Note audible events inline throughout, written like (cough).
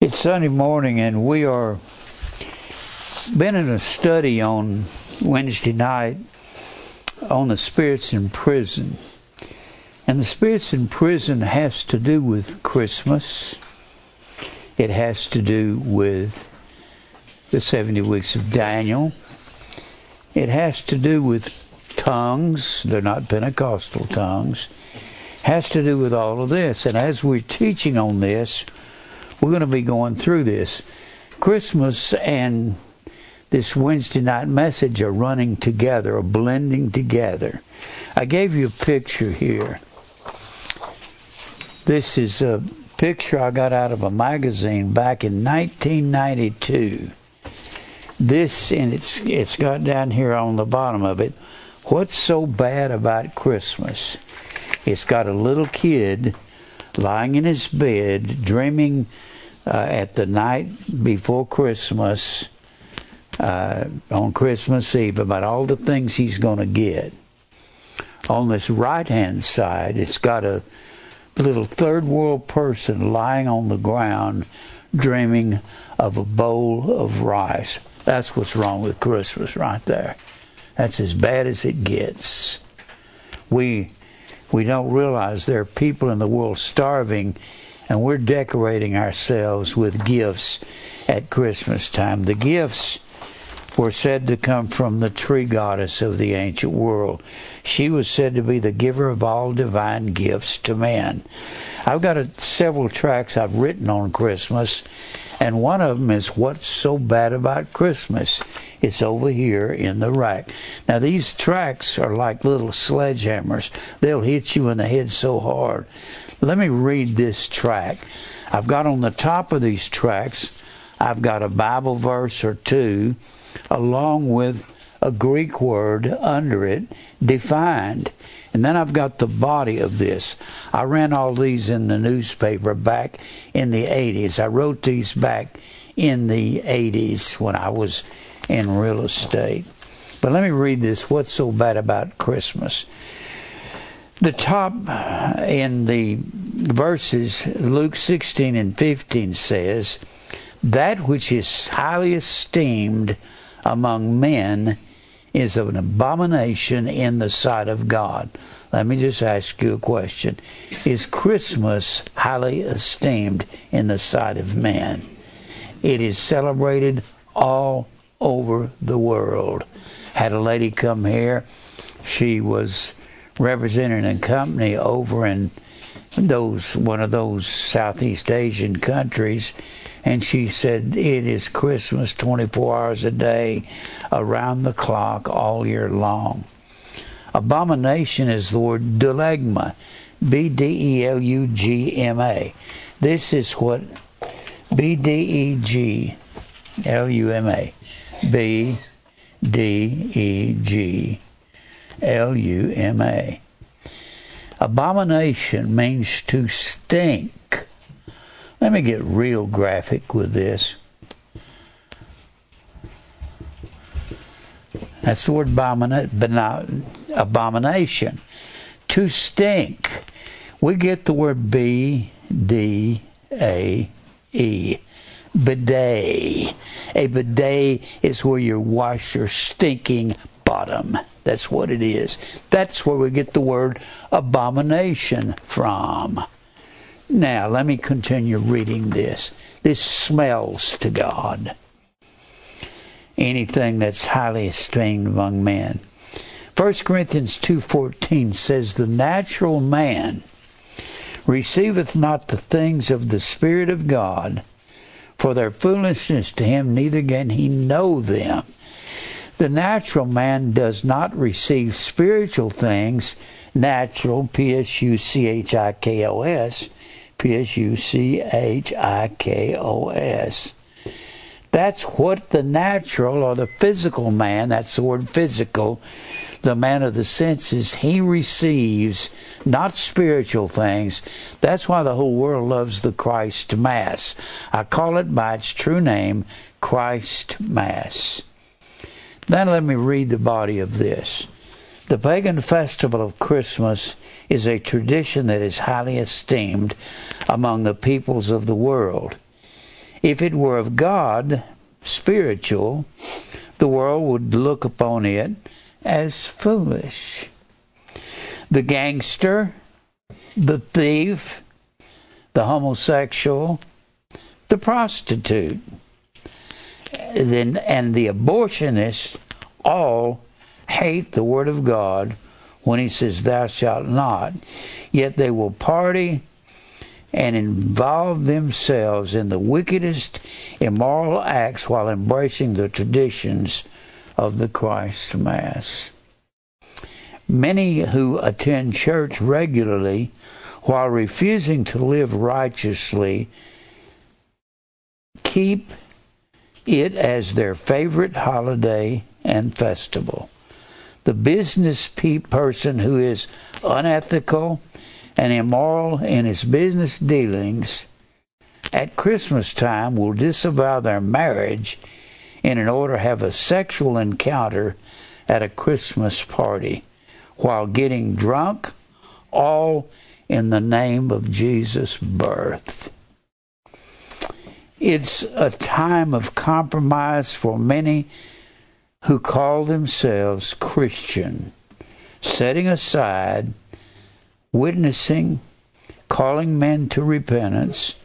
It's Sunday morning, and we are been in a study on Wednesday night on the spirits in prison. And the spirits in prison has to do with Christmas. It has to do with the 70 weeks of Daniel. It has to do with tongues. They're not Pentecostal tongues. Has to do with all of this. And as we're teaching on this, we're going to be going through this. Christmas and this Wednesday night message are running together, are blending together. I gave you a picture here. This is a picture I got out of a magazine back in 1992. This and it's it's got down here on the bottom of it. What's so bad about Christmas? It's got a little kid lying in his bed dreaming uh, at the night before Christmas, uh, on Christmas Eve, about all the things he's going to get. On this right hand side, it's got a little third world person lying on the ground dreaming of a bowl of rice. That's what's wrong with Christmas right there. That's as bad as it gets. We we don't realize there are people in the world starving and we're decorating ourselves with gifts at Christmas time. The gifts were said to come from the tree goddess of the ancient world. She was said to be the giver of all divine gifts to man. I've got a, several tracks I've written on Christmas, and one of them is What's So Bad About Christmas? It's over here in the rack. Now, these tracks are like little sledgehammers, they'll hit you in the head so hard. Let me read this track. I've got on the top of these tracks, I've got a Bible verse or two, along with a Greek word under it defined. And then I've got the body of this. I ran all these in the newspaper back in the 80s. I wrote these back in the 80s when I was in real estate. But let me read this What's so bad about Christmas? The top in the verses, Luke 16 and 15 says, That which is highly esteemed among men is an abomination in the sight of God. Let me just ask you a question. Is Christmas highly esteemed in the sight of man? It is celebrated all over the world. Had a lady come here. She was representing a company over in those one of those Southeast Asian countries, and she said it is Christmas 24 hours a day, around the clock, all year long. Abomination is the word delegma, B D E L U G M A. This is what B D E G L U M A. B D E G L U M A. Abomination means to stink. Let me get real graphic with this. That's the word abomination. To stink. We get the word B D A E bidet. A bidet is where you wash your stinking bottom. That's what it is. That's where we get the word abomination from. Now, let me continue reading this. This smells to God. Anything that's highly esteemed among men. 1 Corinthians 2:14 says the natural man receiveth not the things of the spirit of God for their foolishness to him, neither can he know them. The natural man does not receive spiritual things, natural, P S U C H I K O S, P S U C H I K O S. That's what the natural or the physical man, that's the word physical, the man of the senses, he receives not spiritual things. That's why the whole world loves the Christ Mass. I call it by its true name, Christ Mass. Then let me read the body of this. The pagan festival of Christmas is a tradition that is highly esteemed among the peoples of the world. If it were of God, spiritual, the world would look upon it as foolish. The gangster, the thief, the homosexual, the prostitute, then and the abortionists all hate the word of God when he says thou shalt not yet they will party and involve themselves in the wickedest immoral acts while embracing the traditions of the Christ Mass. Many who attend church regularly while refusing to live righteously keep it as their favorite holiday and festival. The business person who is unethical and immoral in his business dealings at Christmas time will disavow their marriage in order to have a sexual encounter at a Christmas party while getting drunk, all in the name of Jesus' birth. It's a time of compromise for many who call themselves Christian, setting aside witnessing, calling men to repentance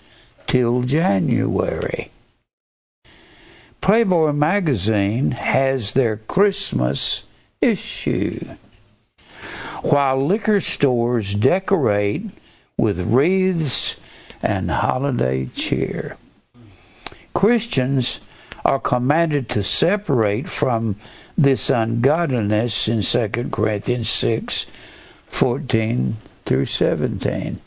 till January. Playboy magazine has their Christmas issue, while liquor stores decorate with wreaths and holiday cheer. Christians are commanded to separate from this ungodliness in 2 Corinthians 6 14 through 17.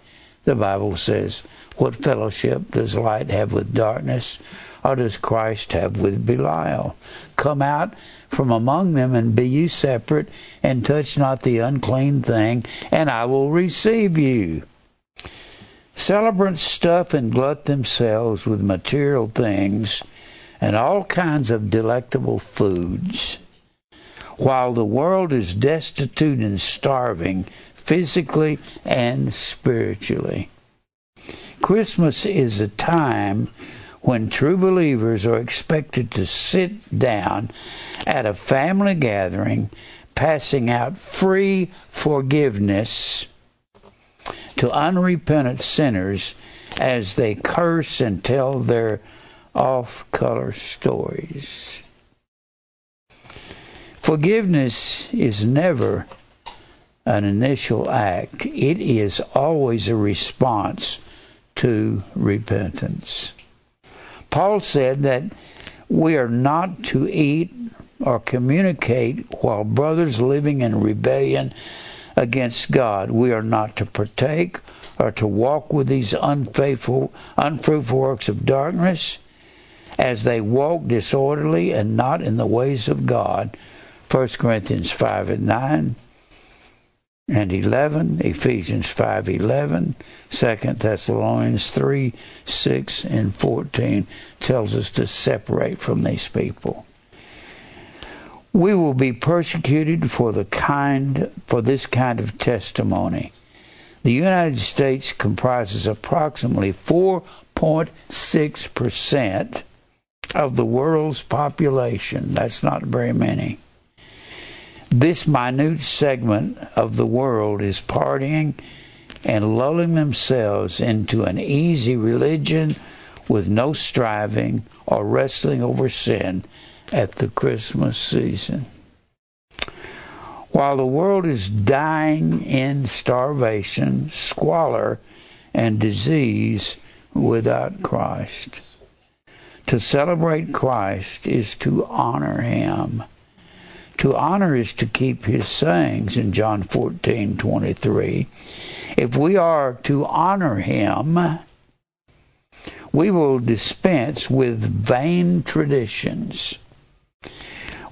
The Bible says, What fellowship does light have with darkness? Or does Christ have with Belial? Come out from among them and be you separate, and touch not the unclean thing, and I will receive you. Celebrants stuff and glut themselves with material things and all kinds of delectable foods. While the world is destitute and starving physically and spiritually. Christmas is a time when true believers are expected to sit down at a family gathering, passing out free forgiveness to unrepentant sinners as they curse and tell their off color stories. Forgiveness is never an initial act, it is always a response to repentance. Paul said that we are not to eat or communicate while brothers living in rebellion against God. We are not to partake or to walk with these unfaithful, unfruitful works of darkness as they walk disorderly and not in the ways of God. 1 Corinthians 5 and 9 and 11, Ephesians 5 11, 2 Thessalonians 3 6 and 14 tells us to separate from these people. We will be persecuted for the kind for this kind of testimony. The United States comprises approximately 4.6% of the world's population. That's not very many. This minute segment of the world is partying and lulling themselves into an easy religion with no striving or wrestling over sin at the Christmas season. While the world is dying in starvation, squalor, and disease without Christ. To celebrate Christ is to honor Him. To honor is to keep his sayings in John 14 23. If we are to honor him, we will dispense with vain traditions.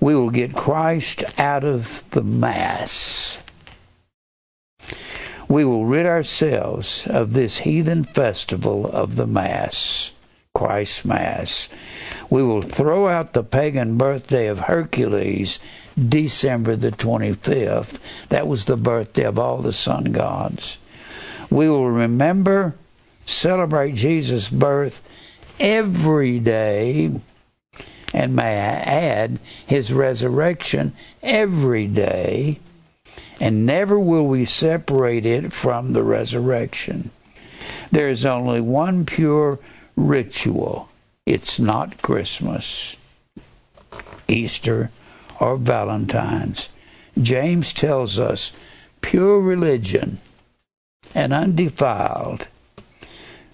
We will get Christ out of the Mass. We will rid ourselves of this heathen festival of the Mass, Christ's Mass. We will throw out the pagan birthday of Hercules December the 25th. That was the birthday of all the sun gods. We will remember, celebrate Jesus' birth every day. And may I add, his resurrection every day. And never will we separate it from the resurrection. There is only one pure ritual. It's not Christmas, Easter, or Valentine's. James tells us pure religion and undefiled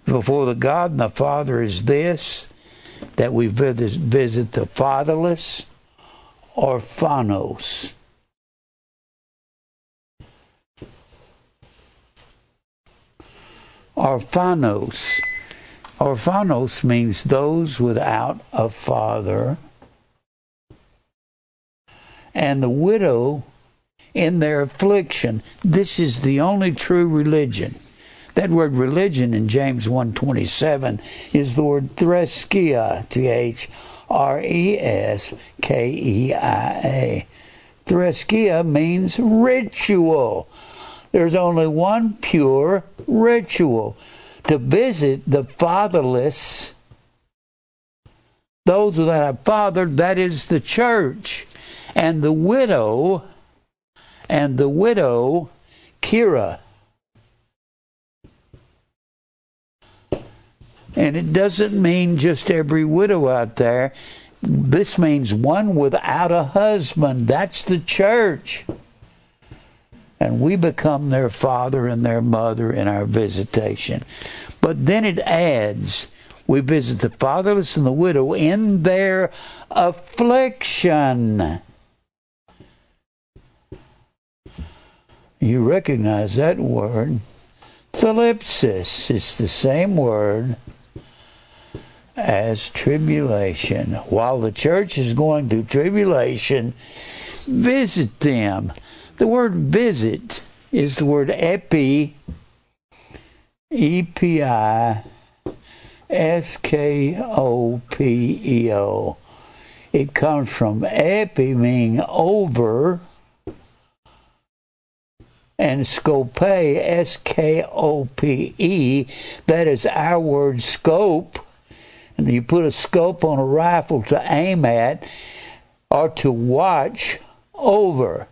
before the God and the Father is this that we visit the fatherless orphanos. Orphanos. Orphanos means those without a father. And the widow in their affliction. This is the only true religion. That word religion in James 1:27 is the word threskeia, T H R E S K E I A. Threskeia means ritual. There's only one pure ritual to visit the fatherless, those without a father, that is the church, and the widow and the widow, Kira. And it doesn't mean just every widow out there. This means one without a husband. That's the church. And we become their father and their mother in our visitation. But then it adds, we visit the fatherless and the widow in their affliction. you recognize that word. Thlipsis is the same word as tribulation. While the church is going through tribulation, visit them. The word visit is the word epi, E P I S K O P E O. It comes from epi, meaning over and scope, S K O P E, that is our word scope. And you put a scope on a rifle to aim at or to watch over.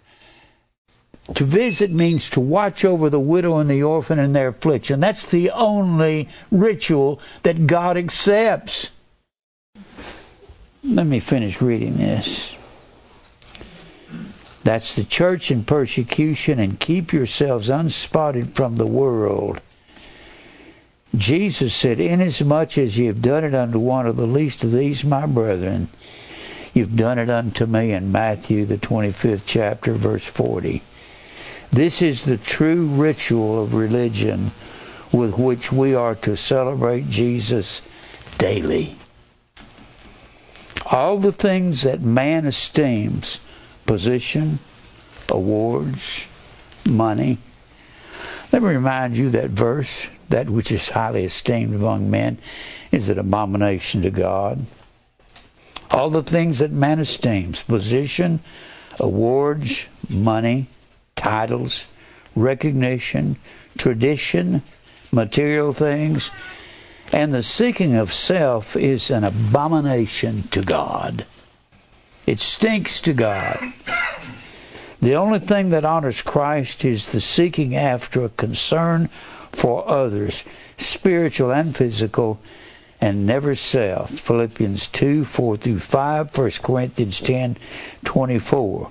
To visit means to watch over the widow and the orphan in their affliction. That's the only ritual that God accepts. Let me finish reading this. That's the church in persecution, and keep yourselves unspotted from the world. Jesus said, Inasmuch as ye have done it unto one of the least of these, my brethren, you've done it unto me in Matthew, the 25th chapter, verse 40. This is the true ritual of religion with which we are to celebrate Jesus daily. All the things that man esteems position, awards, money. Let me remind you that verse, that which is highly esteemed among men, is an abomination to God. All the things that man esteems position, awards, money, titles, recognition, tradition, material things, and the seeking of self is an abomination to God. It stinks to God. The only thing that honors Christ is the seeking after a concern for others, spiritual and physical, and never self. Philippians 2 4 through 5, 1 Corinthians 10 24.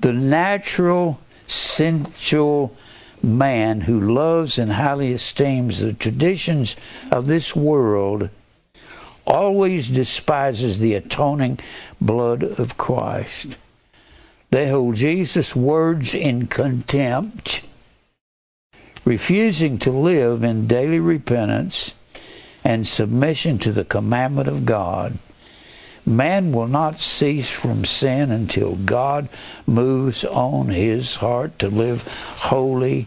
The natural, sensual man who loves and highly esteems the traditions of this world always despises the atoning blood of Christ. They hold Jesus' words in contempt, refusing to live in daily repentance and submission to the commandment of God. Man will not cease from sin until God moves on his heart to live holy,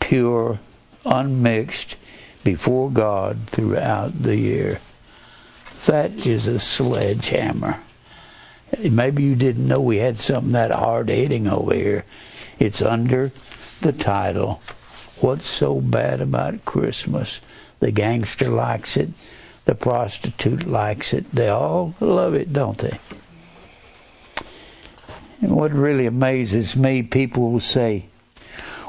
pure, unmixed, before God throughout the year. That is a sledgehammer. Maybe you didn't know we had something that hard hitting over here. It's under the title, What's So Bad About Christmas? The gangster likes it. The prostitute likes it. They all love it, don't they? And what really amazes me, people will say,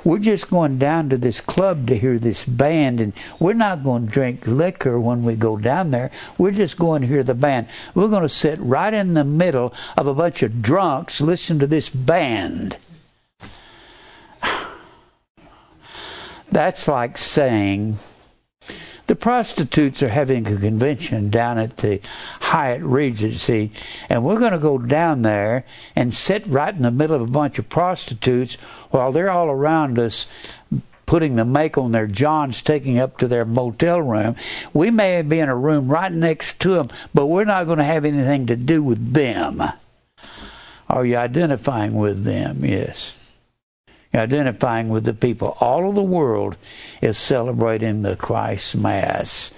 we're just going down to this club to hear this band, and we're not going to drink liquor when we go down there. We're just going to hear the band. We're going to sit right in the middle of a bunch of drunks, listen to this band. That's like saying, the prostitutes are having a convention down at the Hyatt Regency, and we're going to go down there and sit right in the middle of a bunch of prostitutes while they're all around us putting the make on their johns, taking up to their motel room. We may be in a room right next to them, but we're not going to have anything to do with them. Are you identifying with them? Yes identifying with the people. All of the world is celebrating the Christ Mass.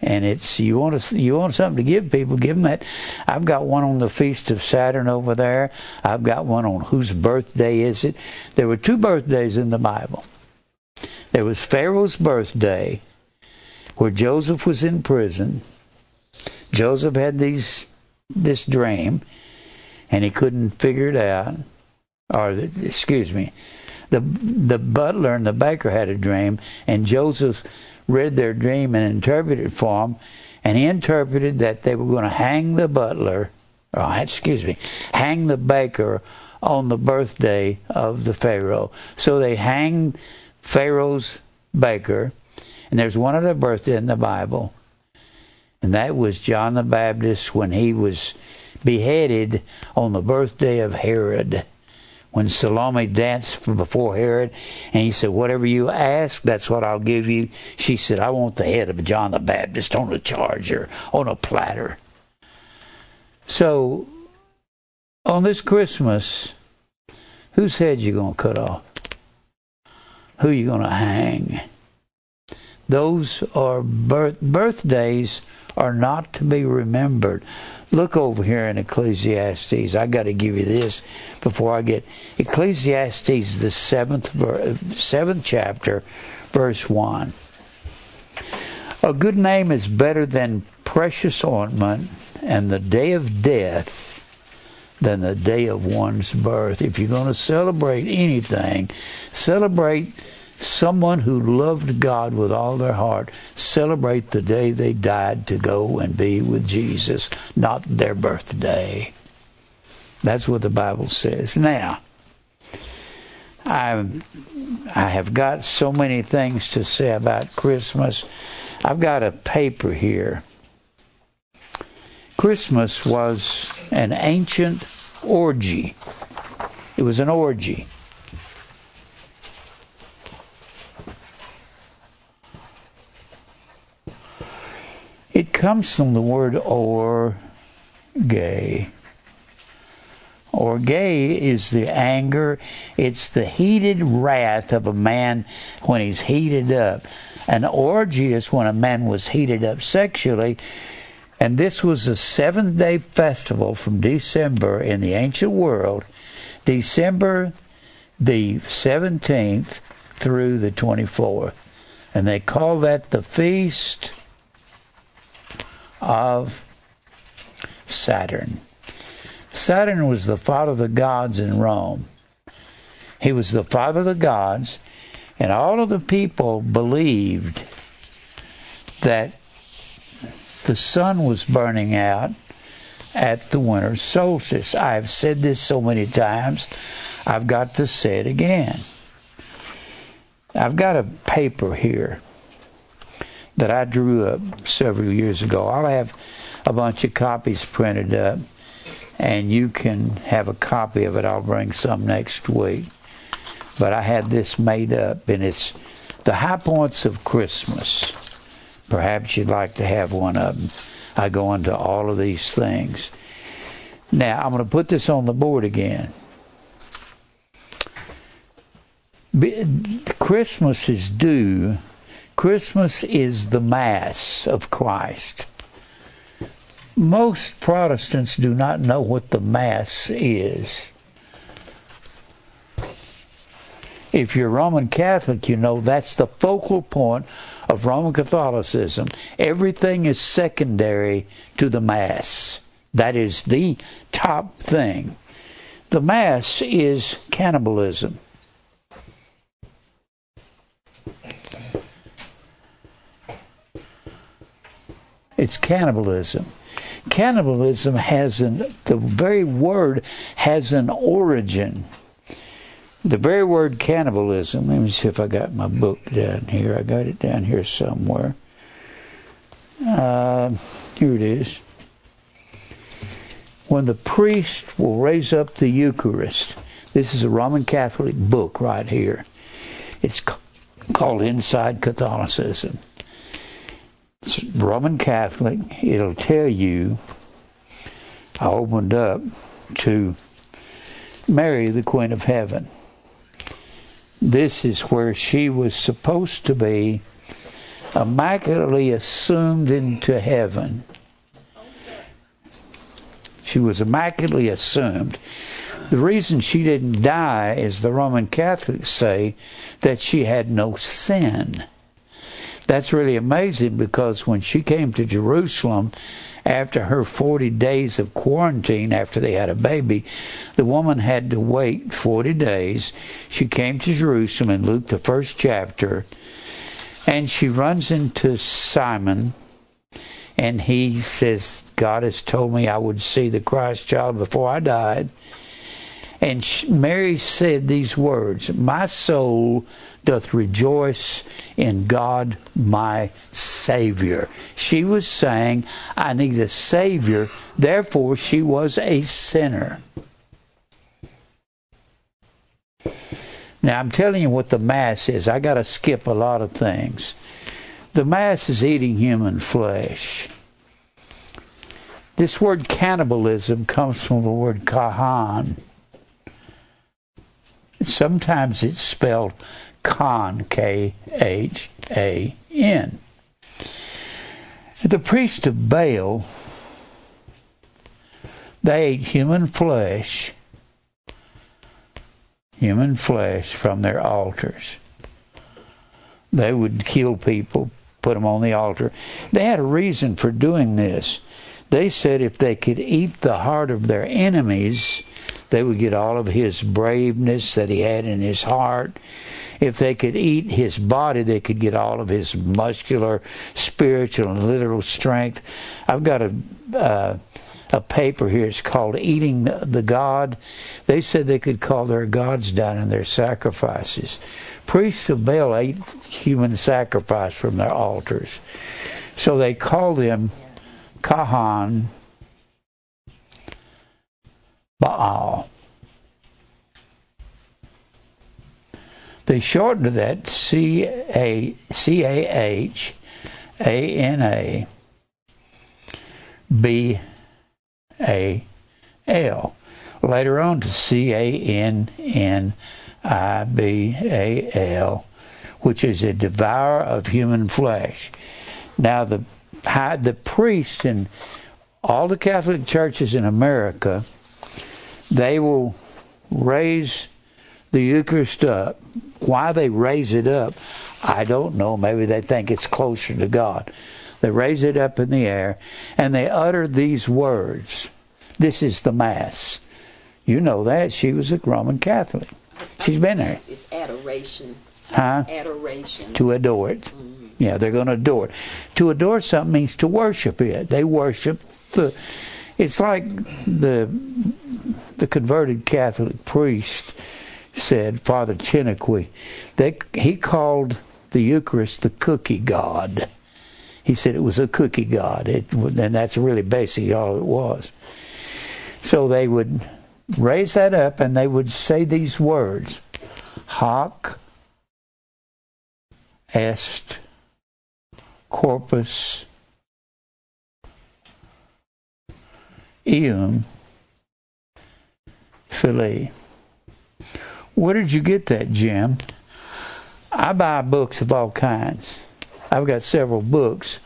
And it's you want to you want something to give people, give them that. I've got one on the feast of Saturn over there. I've got one on whose birthday is it? There were two birthdays in the Bible. There was Pharaoh's birthday, where Joseph was in prison. Joseph had these this dream, and he couldn't figure it out. Or excuse me, the the butler and the baker had a dream, and Joseph read their dream and interpreted for them, and he interpreted that they were going to hang the butler, or excuse me, hang the baker on the birthday of the Pharaoh. So they hanged Pharaoh's baker, and there's one other birthday in the Bible, and that was John the Baptist when he was beheaded on the birthday of Herod when Salome danced before Herod, and he said, Whatever you ask, that's what I'll give you. She said, I want the head of John the Baptist on a charger, on a platter. So, on this Christmas, whose head you going to cut off? Who you going to hang? Those are birth, birthdays are not to be remembered. Look over here in Ecclesiastes. I got to give you this before I get Ecclesiastes, the seventh seventh chapter, verse one. A good name is better than precious ointment, and the day of death than the day of one's birth. If you're going to celebrate anything, celebrate someone who loved God with all their heart celebrate the day they died to go and be with Jesus, not their birthday. That's what the Bible says. Now, I I have got so many things to say about Christmas. I've got a paper here. Christmas was an ancient orgy. It was an orgy. It comes from the word or gay. Or gay is the anger, it's the heated wrath of a man when he's heated up. An orgy is when a man was heated up sexually. And this was a seventh day festival from December in the ancient world, December the 17th through the 24th. And they call that the Feast of Saturn. Saturn was the father of the gods in Rome. He was the father of the gods, and all of the people believed that the sun was burning out at the winter solstice. I've said this so many times, I've got to say it again. I've got a paper here that I drew up several years ago. I'll have a bunch of copies printed up, and you can have a copy of it. I'll bring some next week. But I had this made up, and it's the high points of Christmas. Perhaps you'd like to have one of them. I go into all of these things. Now, I'm going to put this on the board again. Christmas is due Christmas is the Mass of Christ. Most Protestants do not know what the Mass is. If you're Roman Catholic, you know that's the focal point of Roman Catholicism. Everything is secondary to the Mass. That is the top thing. The Mass is cannibalism. It's cannibalism. Cannibalism has an, the very word has an origin. The very word cannibalism, let me see if I got my book down here. I got it down here somewhere. Uh, here it is. When the priest will raise up the Eucharist, this is a Roman Catholic book right here. It's called Inside Catholicism. Roman Catholic. It'll tell you. I opened up to Mary, the Queen of Heaven. This is where she was supposed to be immaculately assumed into heaven. She was immaculately assumed. The reason she didn't die is the Roman Catholics say that she had no sin. That's really amazing because when she came to Jerusalem after her 40 days of quarantine after they had a baby, the woman had to wait 40 days. She came to Jerusalem in Luke, the first chapter, and she runs into Simon, and he says, God has told me I would see the Christ child before I died. And Mary said these words My soul doth rejoice in God my Savior. She was saying, I need a Savior, therefore, she was a sinner. Now, I'm telling you what the Mass is. I got to skip a lot of things. The Mass is eating human flesh. This word cannibalism comes from the word kahan Sometimes it's spelled Khan, K H A N. The priests of Baal, they ate human flesh, human flesh from their altars. They would kill people, put them on the altar. They had a reason for doing this. They said if they could eat the heart of their enemies, they would get all of his braveness that he had in his heart. If they could eat his body, they could get all of his muscular, spiritual, and literal strength. I've got a uh, a paper here. It's called "Eating the God." They said they could call their gods down in their sacrifices. Priests of Baal ate human sacrifice from their altars, so they called them Kahan Baal. They shortened that C A C A H A N A B A L. Later on to C A N N I B A L, which is a devourer of human flesh. Now the the priest in all the Catholic churches in America they will raise the Eucharist up. Why they raise it up, I don't know. Maybe they think it's closer to God. They raise it up in the air and they utter these words. This is the Mass. You know that. She was a Roman Catholic. She's been there. It's adoration. Huh? Adoration. To adore it. Mm-hmm. Yeah, they're going to adore it. To adore something means to worship it. They worship the. It's like the the converted Catholic priest said, Father Chiniquy, they, he called the Eucharist the cookie god. He said it was a cookie god, it, and that's really basically all it was. So they would raise that up and they would say these words Hoc est corpus eum fillet. Where did you get that, Jim? I buy books of all kinds. I've got several books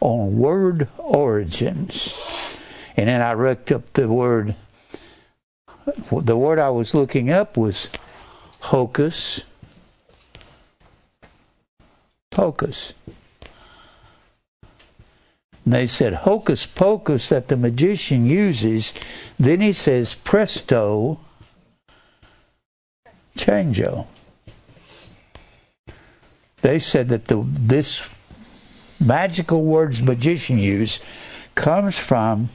on word origins. And then I looked up the word. The word I was looking up was hocus pocus. And they said hocus pocus that the magician uses. Then he says presto changeo. They said that the this magical words magician use comes from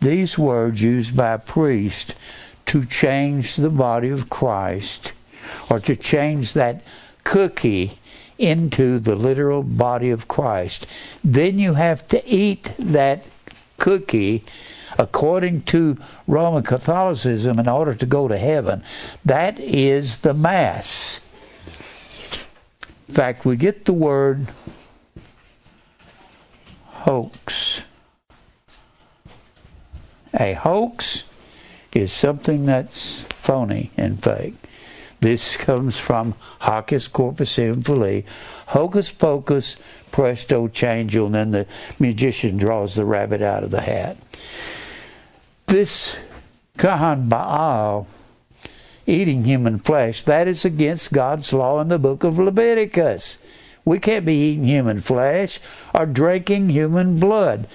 these words used by a priest to change the body of Christ or to change that cookie into the literal body of Christ. Then you have to eat that cookie according to Roman Catholicism in order to go to heaven. That is the Mass. In fact, we get the word hoax. A hoax is something that's phony and fake. This comes from Hocus Corpus Infali. Hocus pocus, presto changeo, and then the magician draws the rabbit out of the hat. This Kahan Baal eating human flesh, that is against God's law in the book of Leviticus. We can't be eating human flesh or drinking human blood.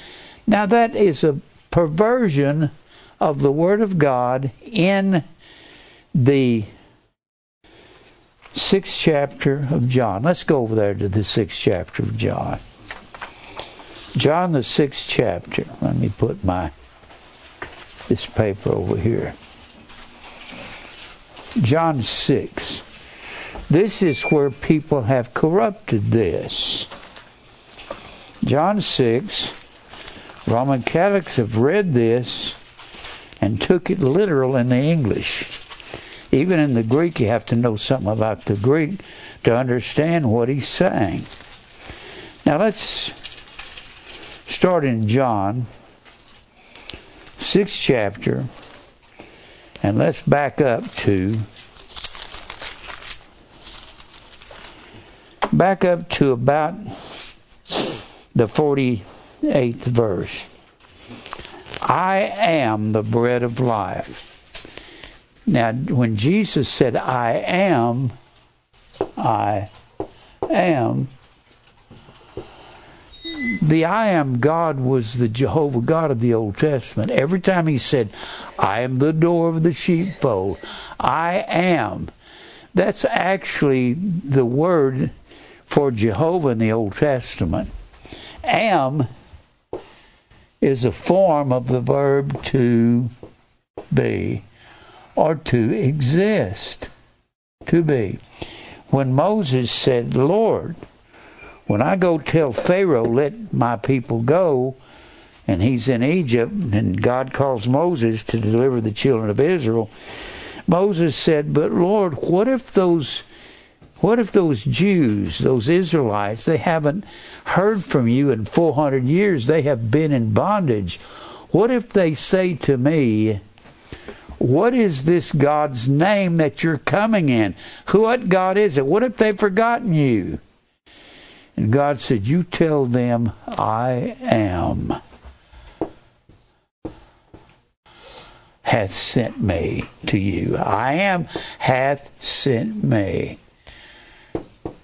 Now, that is a perversion of the Word of God in the sixth chapter of John. Let's go over there to the sixth chapter of John. John, the sixth chapter. Let me put my this paper over here. John 6. This is where people have corrupted this. John 6. Roman Catholics have read this and took it literal in the English. Even in the Greek, you have to know something about the Greek to understand what he's saying. Now let's start in John, sixth chapter, and let's back up to back up to about the 48th verse. I am the bread of life. Now, when Jesus said, I am, I am, the I am God was the Jehovah God of the Old Testament. Every time he said, I am the door of the sheepfold, I am, that's actually the word for Jehovah in the Old Testament. Am is a form of the verb to be or to exist, to be. When Moses said, Lord, when I go tell Pharaoh, let my people go, and he's in Egypt, and God calls Moses to deliver the children of Israel, Moses said, But Lord, what if those what if those Jews, those Israelites, they haven't heard from you in 400 years? They have been in bondage. What if they say to me, what is this God's name that you're coming in? What God is it? What if they've forgotten you? And God said, You tell them, I am. Hath sent me to you. I am hath sent me.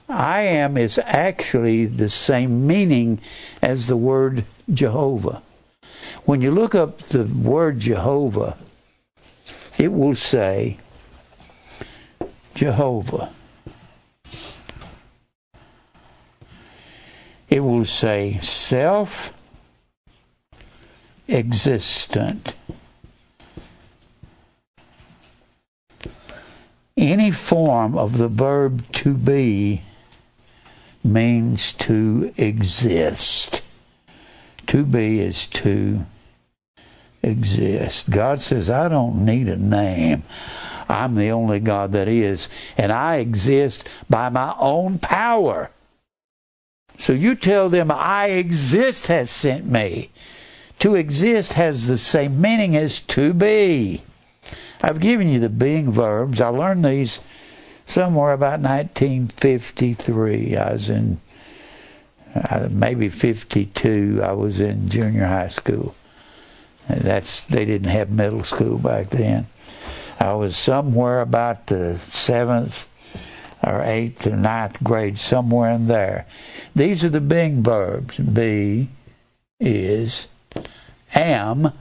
I am is actually the same meaning as the word Jehovah. When you look up the word Jehovah, it will say Jehovah. It will say self existent. Any form of the verb to be means to exist. To be is to exist. God says, I don't need a name. I'm the only God that is, and I exist by my own power. So you tell them, I exist has sent me. To exist has the same meaning as to be. I've given you the being verbs. I learned these somewhere about 1953. I was in uh, maybe 52. I was in junior high school. That's they didn't have middle school back then. I was somewhere about the seventh or eighth or ninth grade, somewhere in there. These are the being verbs. Be, is, am.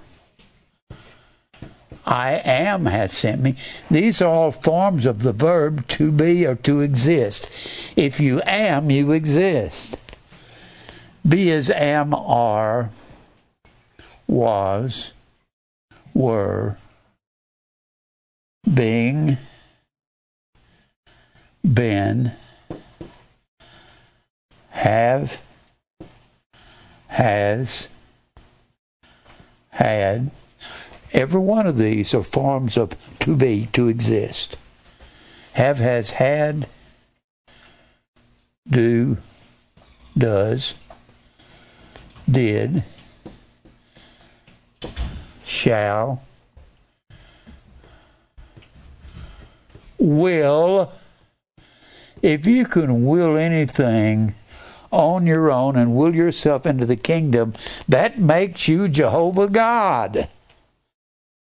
I am has sent me. These are all forms of the verb to be or to exist. If you am, you exist. Be is am, are, was, were, being, been, have, has, had. Every one of these are forms of to be, to exist. Have, has, had, do, does, did, shall, will. If you can will anything on your own and will yourself into the kingdom, that makes you Jehovah God.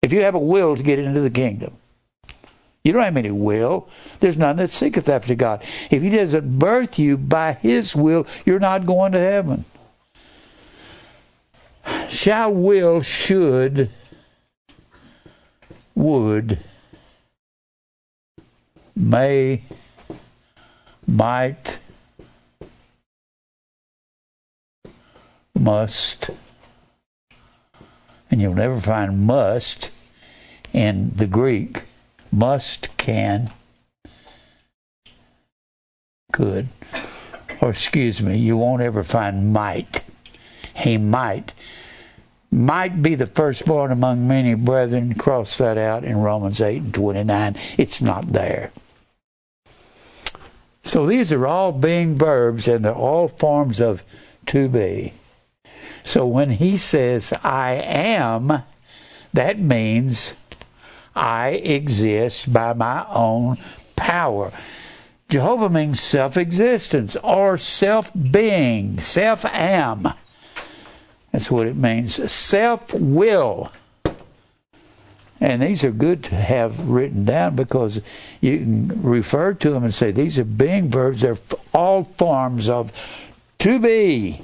If you have a will to get into the kingdom, you don't have any will. There's none that seeketh after God. If He doesn't birth you by His will, you're not going to heaven. Shall, will, should, would, may, might, must, and you'll never find must in the Greek. Must, can, could, or excuse me, you won't ever find might. He might. Might be the firstborn among many brethren. Cross that out in Romans 8 and 29. It's not there. So these are all being verbs and they're all forms of to be. So when he says, I am, that means I exist by my own power. Jehovah means self existence or self being, self am. That's what it means. Self will. And these are good to have written down because you can refer to them and say these are being verbs. They're all forms of to be,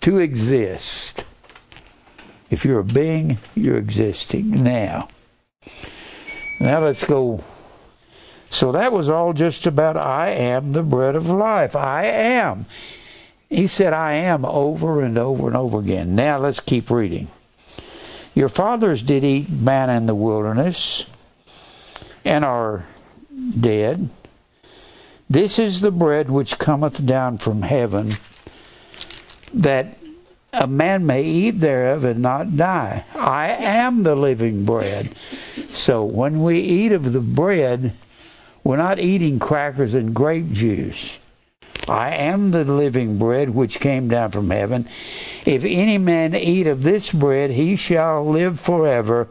to exist. If you're a being, you're existing now. Now let's go. So that was all just about I am the bread of life. I am. He said, I am over and over and over again. Now let's keep reading. Your fathers did eat manna in the wilderness and are dead. This is the bread which cometh down from heaven, that a man may eat thereof and not die. I am the living bread. So when we eat of the bread, we're not eating crackers and grape juice. I am the living bread which came down from heaven. If any man eat of this bread, he shall live forever.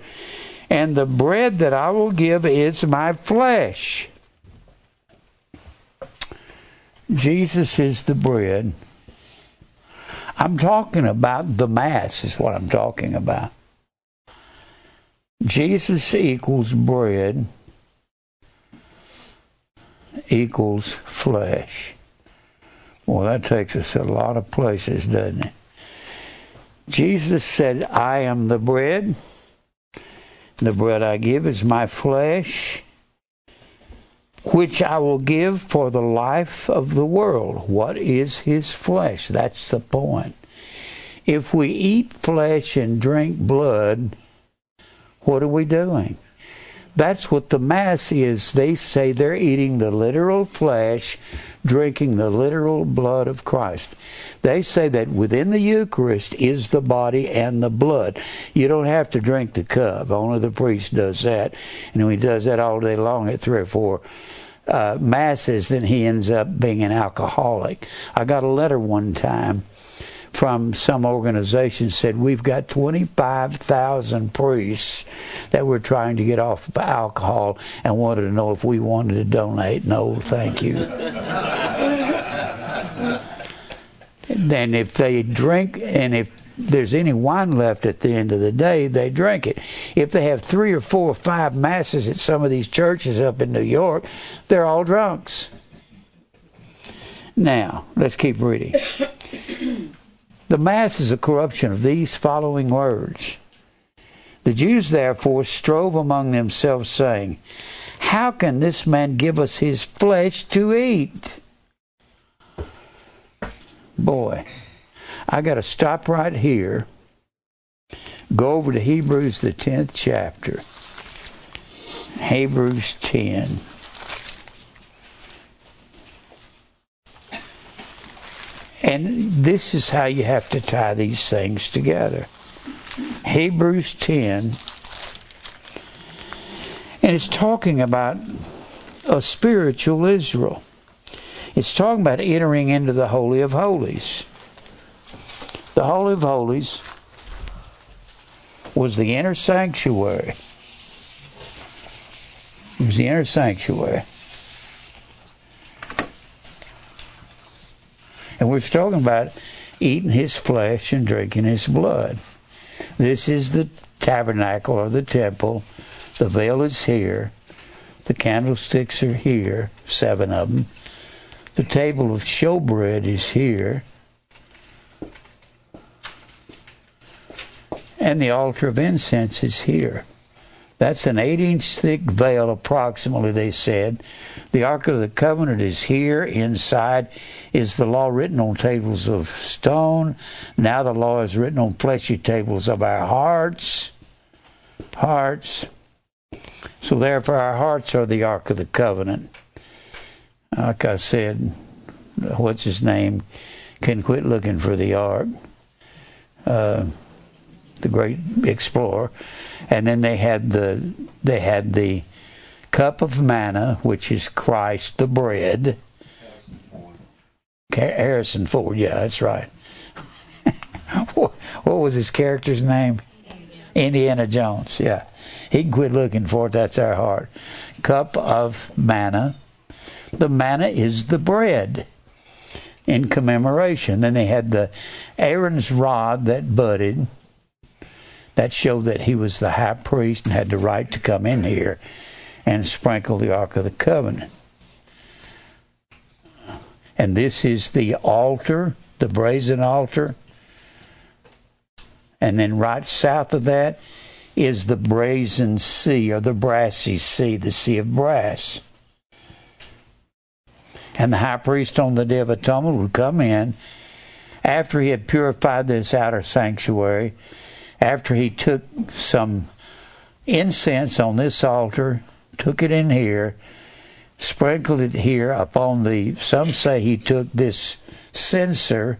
And the bread that I will give is my flesh. Jesus is the bread. I'm talking about the Mass, is what I'm talking about. Jesus equals bread equals flesh. Well, that takes us a lot of places, doesn't it? Jesus said, I am the bread. The bread I give is my flesh, which I will give for the life of the world. What is his flesh? That's the point. If we eat flesh and drink blood, what are we doing? That's what the Mass is. They say they're eating the literal flesh, drinking the literal blood of Christ. They say that within the Eucharist is the body and the blood. You don't have to drink the cup. Only the priest does that. And he does that all day long at three or four uh, masses, then he ends up being an alcoholic. I got a letter one time from some organization said we've got 25,000 priests that we're trying to get off of alcohol and wanted to know if we wanted to donate. No, thank you. then if they drink and if there's any wine left at the end of the day, they drink it. If they have three or four or five masses at some of these churches up in New York, they're all drunks. Now, let's keep reading. The mass is a corruption of these following words. The Jews therefore strove among themselves, saying, How can this man give us his flesh to eat? Boy, I got to stop right here, go over to Hebrews, the 10th chapter. Hebrews 10. And this is how you have to tie these things together. Hebrews 10. And it's talking about a spiritual Israel. It's talking about entering into the Holy of Holies. The Holy of Holies was the inner sanctuary. It was the inner sanctuary. And we're talking about eating his flesh and drinking his blood. This is the tabernacle or the temple. The veil is here. The candlesticks are here, seven of them. The table of showbread is here. And the altar of incense is here. That's an eight inch thick veil, approximately, they said. The Ark of the Covenant is here. Inside is the law written on tables of stone. Now the law is written on fleshy tables of our hearts. Hearts. So therefore, our hearts are the Ark of the Covenant. Like I said, what's his name? Can quit looking for the Ark. Uh, the great explorer and then they had the they had the cup of manna, which is Christ the bread. Harrison Ford, yeah, that's right. (laughs) what was his character's name? Indiana Jones, yeah. He can quit looking for it, that's our heart. Cup of manna. The manna is the bread in commemoration. Then they had the Aaron's rod that budded that showed that he was the high priest and had the right to come in here and sprinkle the Ark of the Covenant. And this is the altar, the brazen altar. And then right south of that is the brazen sea or the brassy sea, the sea of brass. And the high priest on the Day of Atonement would come in after he had purified this outer sanctuary after he took some incense on this altar, took it in here, sprinkled it here upon the, some say he took this censer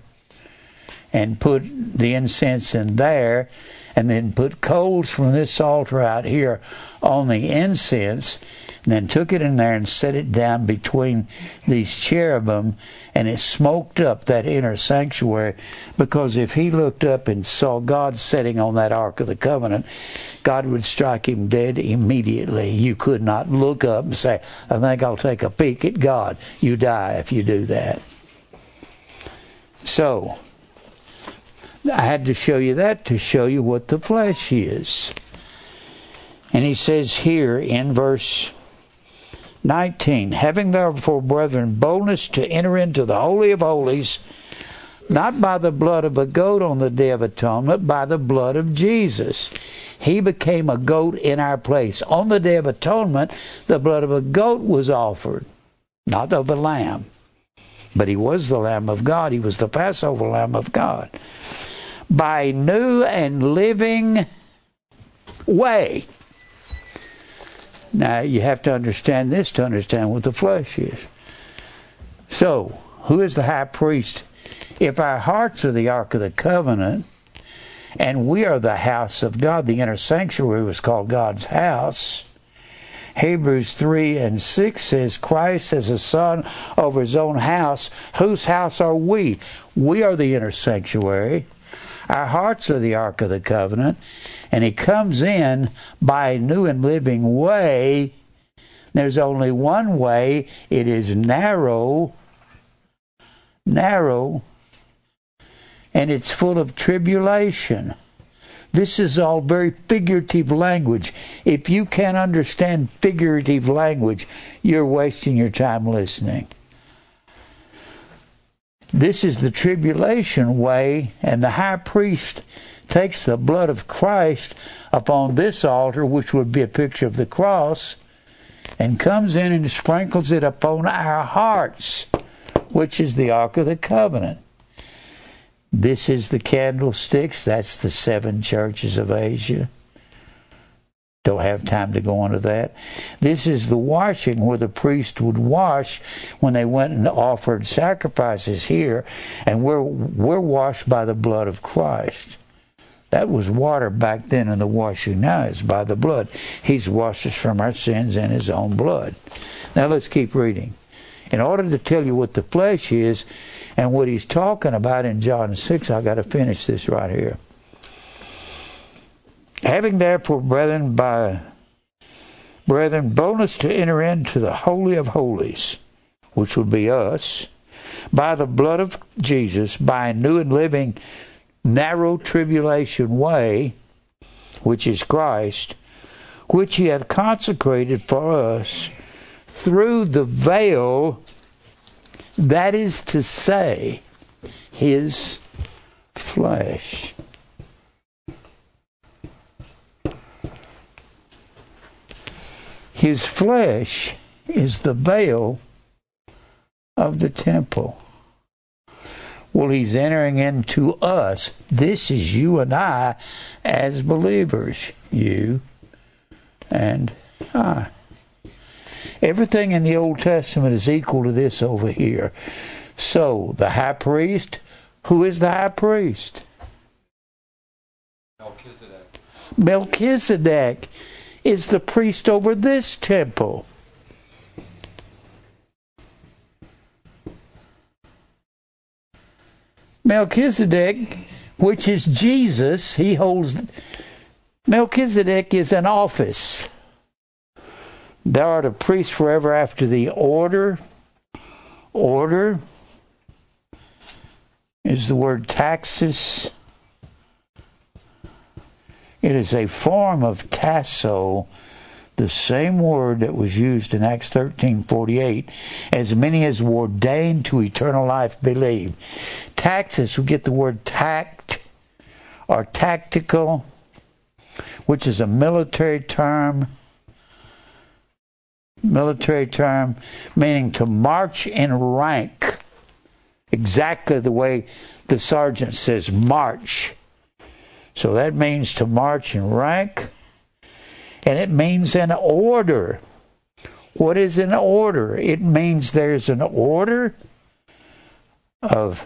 and put the incense in there, and then put coals from this altar out here on the incense, and then took it in there and set it down between these cherubim, and it smoked up that inner sanctuary. Because if he looked up and saw God sitting on that Ark of the Covenant, God would strike him dead immediately. You could not look up and say, I think I'll take a peek at God. You die if you do that. So, I had to show you that to show you what the flesh is. And he says here in verse 19, having therefore, brethren, boldness to enter into the Holy of Holies, not by the blood of a goat on the Day of Atonement, but by the blood of Jesus. He became a goat in our place. On the Day of Atonement, the blood of a goat was offered, not of a lamb. But he was the Lamb of God. He was the Passover Lamb of God. By new and living way. Now, you have to understand this to understand what the flesh is. So, who is the high priest? If our hearts are the Ark of the Covenant, and we are the house of God, the inner sanctuary was called God's house. Hebrews 3 and 6 says, Christ as a son over his own house. Whose house are we? We are the inner sanctuary. Our hearts are the Ark of the Covenant and he comes in by a new and living way. There's only one way, it is narrow, narrow, and it's full of tribulation. This is all very figurative language. If you can't understand figurative language, you're wasting your time listening. This is the tribulation way, and the high priest takes the blood of Christ upon this altar, which would be a picture of the cross, and comes in and sprinkles it upon our hearts, which is the Ark of the Covenant. This is the candlesticks. That's the seven churches of Asia. Don't have time to go into that. This is the washing where the priest would wash when they went and offered sacrifices here, and we're, we're washed by the blood of Christ. That was water back then, and the washing now is by the blood. He's washed us from our sins in His own blood. Now let's keep reading. In order to tell you what the flesh is and what He's talking about in John 6, I've got to finish this right here. Having therefore, brethren, by brethren, boldness to enter into the holy of holies, which would be us, by the blood of Jesus, by a new and living narrow tribulation way, which is Christ, which he hath consecrated for us through the veil, that is to say, his flesh. His flesh is the veil of the temple. Well, he's entering into us. This is you and I as believers. You and I. Everything in the Old Testament is equal to this over here. So, the high priest, who is the high priest? Melchizedek. Melchizedek is the priest over this temple. Melchizedek, which is Jesus, he holds. Melchizedek is an office. Thou art a priest forever after the order. Order is the word taxis it is a form of tasso, the same word that was used in Acts 13:48, as many as were ordained to eternal life believe. Taxis, we get the word tact or tactical, which is a military term. Military term meaning to march in rank, exactly the way the sergeant says march so that means to march in rank, and it means an order. What is an order? It means there's an order of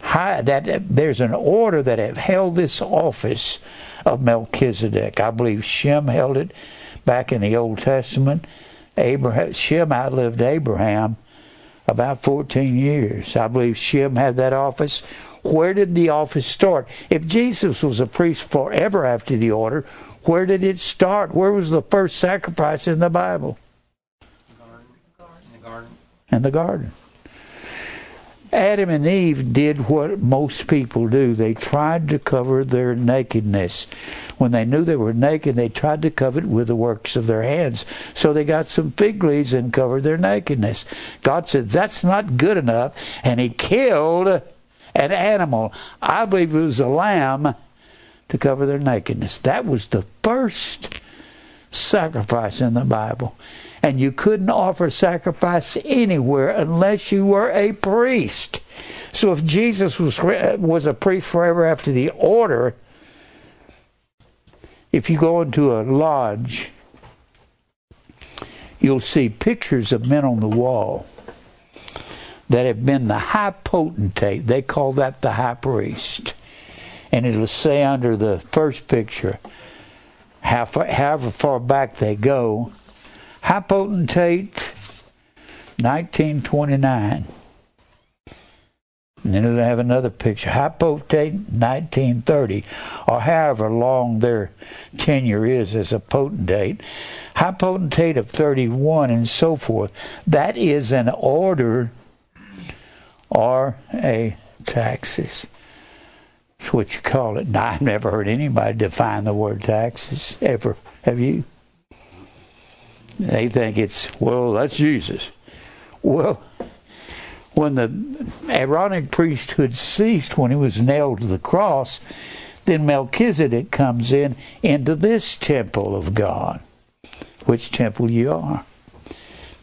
high, that there's an order that have held this office of Melchizedek. I believe Shem held it back in the Old Testament. Abraham, Shem outlived Abraham about 14 years. I believe Shem had that office where did the office start? If Jesus was a priest forever after the order, where did it start? Where was the first sacrifice in the Bible? In the garden. In the garden. Adam and Eve did what most people do. They tried to cover their nakedness. When they knew they were naked, they tried to cover it with the works of their hands. So they got some fig leaves and covered their nakedness. God said, That's not good enough. And He killed an animal. I believe it was a lamb to cover their nakedness. That was the first sacrifice in the Bible. And you couldn't offer sacrifice anywhere unless you were a priest. So if Jesus was was a priest forever after the order, if you go into a lodge, you'll see pictures of men on the wall that have been the high potentate. They call that the high priest. And it'll say under the first picture, however far back they go, high potentate 1929. And then it'll have another picture, high potentate 1930, or however long their tenure is as a potentate. High potentate of 31 and so forth. That is an order or a taxis. That's what you call it. Now, I've never heard anybody define the word taxis ever. Have you? They think it's, well, that's Jesus. Well, when the Aaronic priesthood ceased when he was nailed to the cross, then Melchizedek comes in into this temple of God, which temple you are.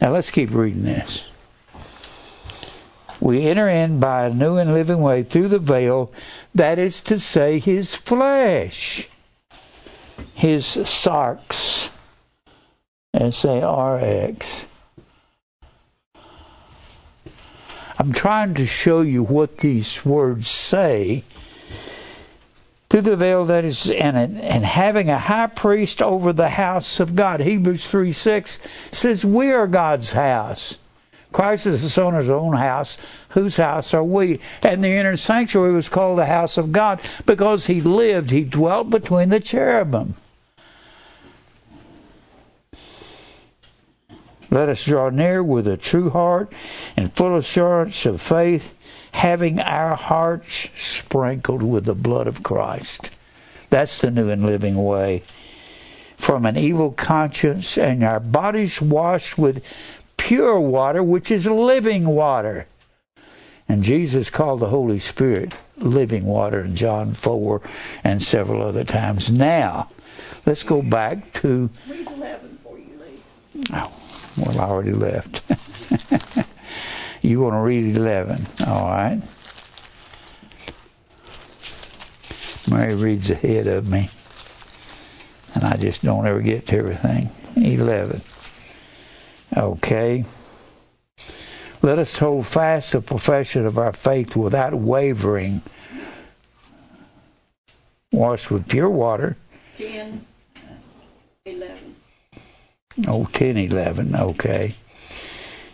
Now let's keep reading this. We enter in by a new and living way through the veil, that is to say, his flesh, his sarx, S A R X. I'm trying to show you what these words say. Through the veil that is and and having a high priest over the house of God. Hebrews 3 6 says, We are God's house. Christ is the son of his own house. Whose house are we? And the inner sanctuary was called the house of God because he lived, he dwelt between the cherubim. Let us draw near with a true heart and full assurance of faith, having our hearts sprinkled with the blood of Christ. That's the new and living way. From an evil conscience, and our bodies washed with pure water, which is living water. And Jesus called the Holy Spirit living water in John 4 and several other times. Now, let's go back to. Read 11 for you leave. Oh, well, I already left. (laughs) you want to read 11, all right? Mary reads ahead of me, and I just don't ever get to everything. 11. Okay. Let us hold fast the profession of our faith without wavering, washed with pure water. 10, 11. Oh, 10, 11, okay.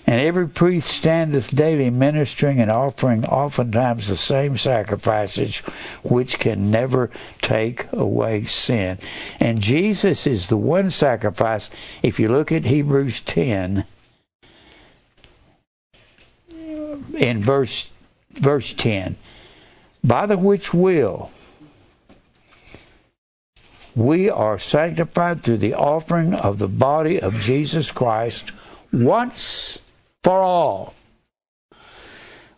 And every priest standeth daily ministering and offering oftentimes the same sacrifices which can never take away sin. And Jesus is the one sacrifice. If you look at Hebrews 10, in verse verse 10, by the which will we are sanctified through the offering of the body of Jesus Christ once for all.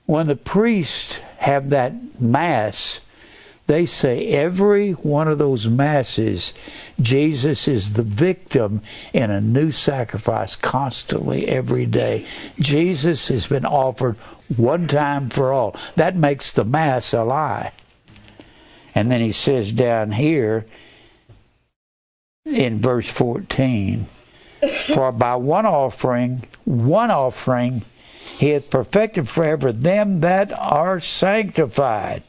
When the priests have that mass, they say every one of those masses, Jesus is the victim in a new sacrifice constantly every day. Jesus has been offered one time for all. That makes the mass a lie. And then he says down here in verse 14, (laughs) For by one offering, one offering, he hath perfected forever them that are sanctified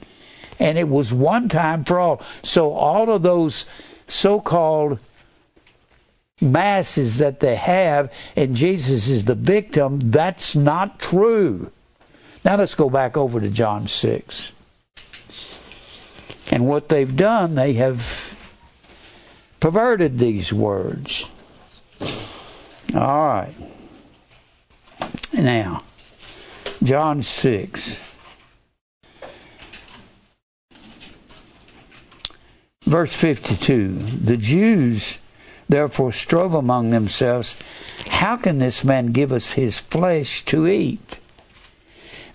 and it was one time for all. So all of those so-called masses that they have and Jesus is the victim, that's not true. Now let's go back over to John 6. And what they've done, they have perverted these words. All right. Now, John 6. Verse 52 The Jews therefore strove among themselves, How can this man give us his flesh to eat?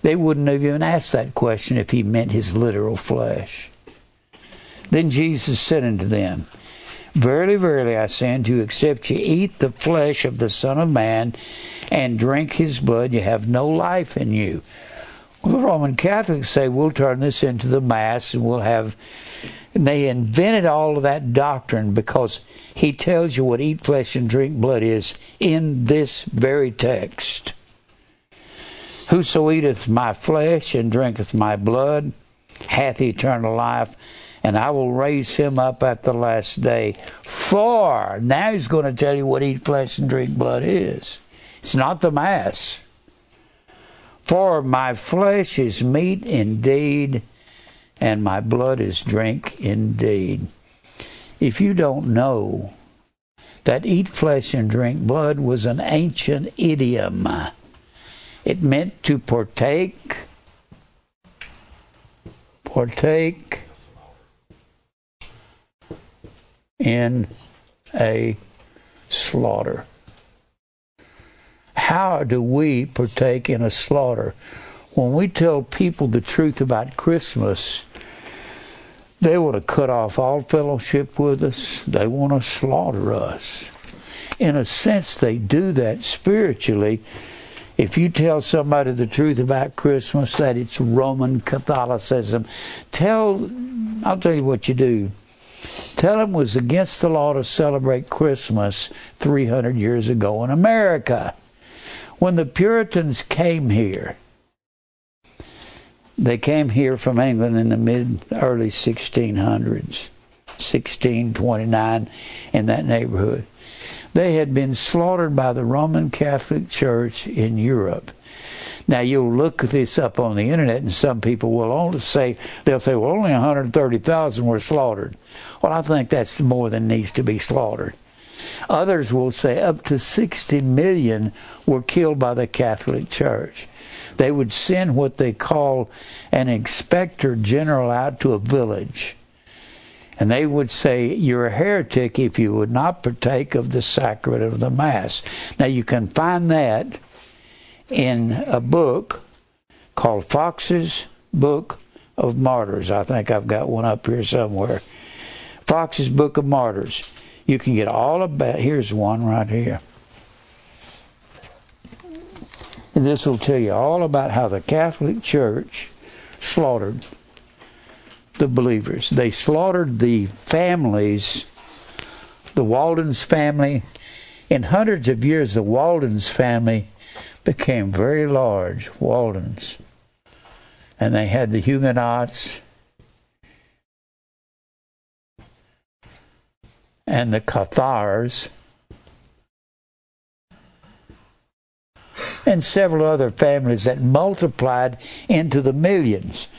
They wouldn't have even asked that question if he meant his literal flesh. Then Jesus said unto them, Verily, verily, I say unto you, except ye eat the flesh of the Son of Man and drink his blood, you have no life in you. Well, the Roman Catholics say we'll turn this into the Mass and we'll have. And they invented all of that doctrine because he tells you what eat flesh and drink blood is in this very text. Whoso eateth my flesh and drinketh my blood hath eternal life, and I will raise him up at the last day. For, now he's going to tell you what eat flesh and drink blood is. It's not the Mass. For my flesh is meat indeed, and my blood is drink indeed. If you don't know that eat flesh and drink blood was an ancient idiom, it meant to partake, partake in a slaughter. How do we partake in a slaughter? when we tell people the truth about Christmas, they want to cut off all fellowship with us. They want to slaughter us. In a sense, they do that spiritually. If you tell somebody the truth about Christmas, that it's Roman Catholicism, tell, I'll tell you what you do. Tell them it was against the law to celebrate Christmas 300 years ago in America. When the Puritans came here, they came here from England in the mid early 1600s, 1629, in that neighborhood. They had been slaughtered by the Roman Catholic Church in Europe. Now you'll look this up on the internet, and some people will only say they'll say, "Well, only 130,000 were slaughtered." Well, I think that's more than needs to be slaughtered. Others will say up to 60 million were killed by the Catholic Church. They would send what they call an inspector general out to a village. And they would say, You're a heretic if you would not partake of the sacrament of the Mass. Now, you can find that in a book called Fox's Book of Martyrs. I think I've got one up here somewhere. Fox's Book of Martyrs. You can get all about, here's one right here. And this will tell you all about how the Catholic Church slaughtered the believers. They slaughtered the families, the Walden's family. In hundreds of years, the Walden's family became very large, Waldens. And they had the Huguenots and the Cathars and several other families that multiplied into the millions.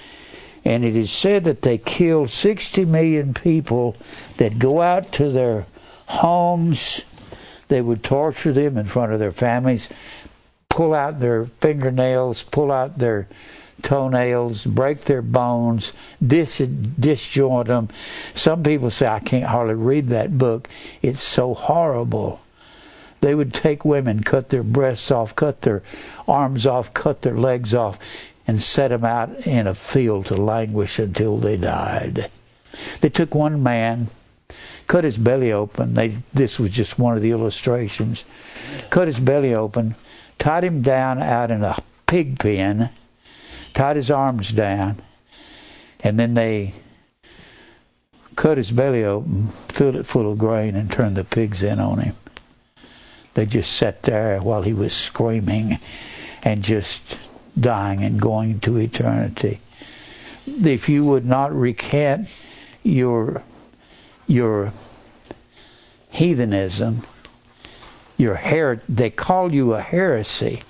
And it is said that they killed 60 million people that go out to their homes. They would torture them in front of their families, pull out their fingernails, pull out their toenails, break their bones, dis- disjoint them. Some people say, I can't hardly read that book. It's so horrible. They would take women, cut their breasts off, cut their arms off, cut their legs off, and set them out in a field to languish until they died. They took one man, cut his belly open. They, this was just one of the illustrations. Cut his belly open, tied him down out in a pig pen, tied his arms down, and then they cut his belly open, filled it full of grain, and turned the pigs in on him. They just sat there while he was screaming and just dying and going to eternity. If you would not recant your your heathenism, your her they call you a heresy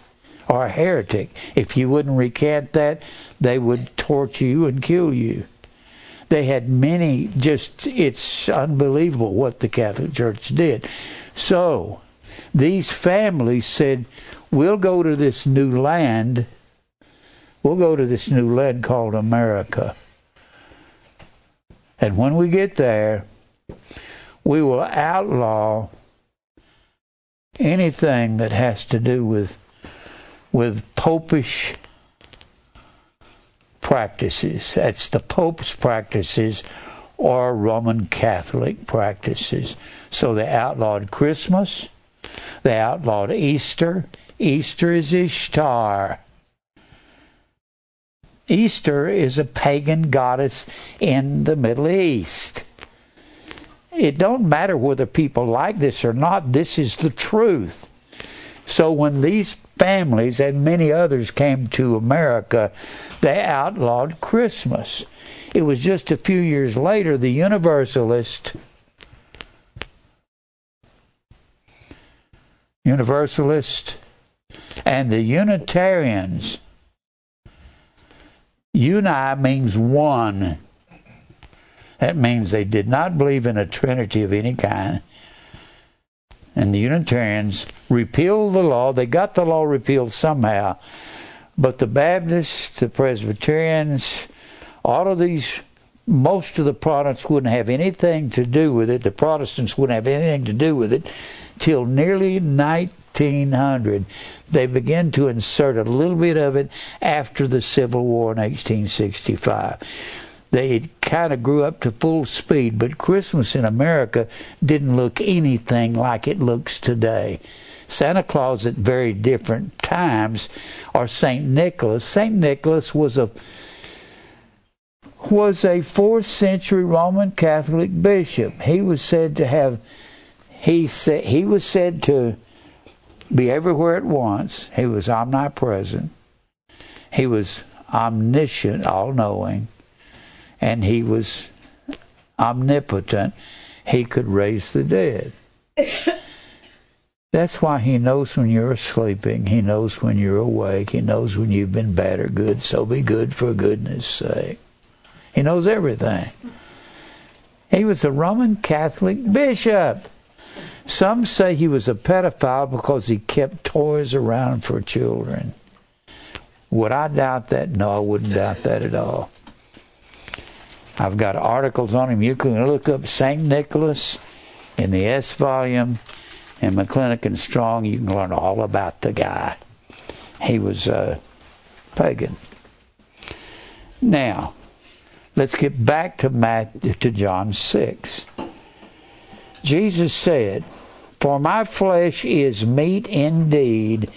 or a heretic. If you wouldn't recant that, they would torture you and kill you. They had many just it's unbelievable what the Catholic Church did. So these families said, We'll go to this new land. We'll go to this new land called America. And when we get there, we will outlaw anything that has to do with with popish practices. That's the Pope's practices or Roman Catholic practices. So they outlawed Christmas, they outlawed Easter. Easter is Ishtar. Easter is a pagan goddess in the Middle East. It don't matter whether people like this or not, this is the truth. So when these families and many others came to America, they outlawed Christmas. It was just a few years later the Universalist Universalist and the Unitarians Uni means one. That means they did not believe in a trinity of any kind. And the Unitarians repealed the law. They got the law repealed somehow. But the Baptists, the Presbyterians, all of these, most of the Protestants wouldn't have anything to do with it. The Protestants wouldn't have anything to do with it till nearly 19 1600. They began to insert a little bit of it after the Civil War in 1865. They kind of grew up to full speed, but Christmas in America didn't look anything like it looks today. Santa Claus at very different times, or Saint Nicholas. Saint Nicholas was a was a fourth century Roman Catholic bishop. He was said to have he said he was said to be everywhere at once. He was omnipresent. He was omniscient, all knowing, and he was omnipotent. He could raise the dead. That's why he knows when you're sleeping. He knows when you're awake. He knows when you've been bad or good. So be good for goodness sake. He knows everything. He was a Roman Catholic bishop. Some say he was a pedophile because he kept toys around for children. Would I doubt that? No, I wouldn't doubt that at all. I've got articles on him. You can look up St. Nicholas in the S volume and McClintock and Strong. You can learn all about the guy. He was a pagan. Now, let's get back to Matt, to John 6. Jesus said, For my flesh is meat indeed,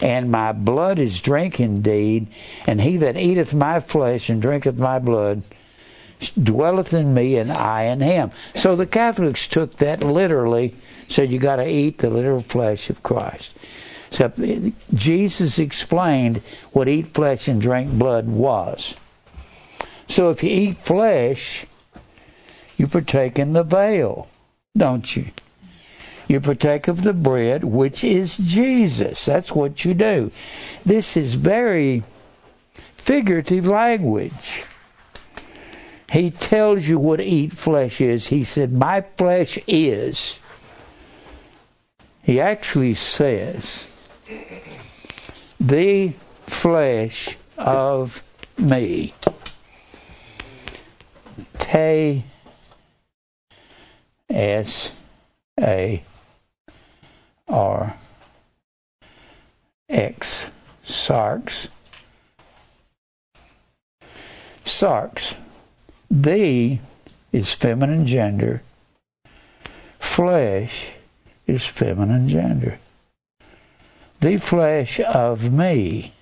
and my blood is drink indeed, and he that eateth my flesh and drinketh my blood dwelleth in me, and I in him. So the Catholics took that literally, said you got to eat the literal flesh of Christ. So Jesus explained what eat flesh and drink blood was. So if you eat flesh, you partake in the veil don't you? You partake of the bread, which is Jesus. That's what you do. This is very figurative language. He tells you what eat flesh is. He said, My flesh is. He actually says, The flesh of me. T S A R X Sarks. sarx the is feminine gender. Flesh is feminine gender. The flesh of me.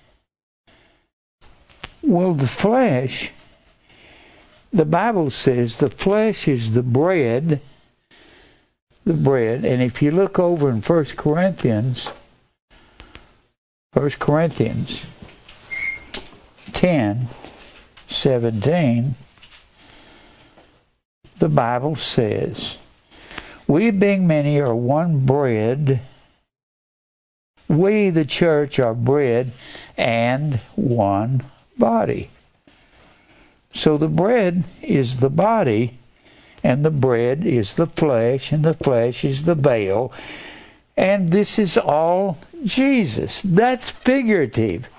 Well the flesh the bible says the flesh is the bread the bread. And if you look over in 1 Corinthians, 1 Corinthians 10, 17, the Bible says, We being many are one bread. We, the church, are bread and one body. So the bread is the body and the bread is the flesh, and the flesh is the veil. And this is all Jesus. That's figurative.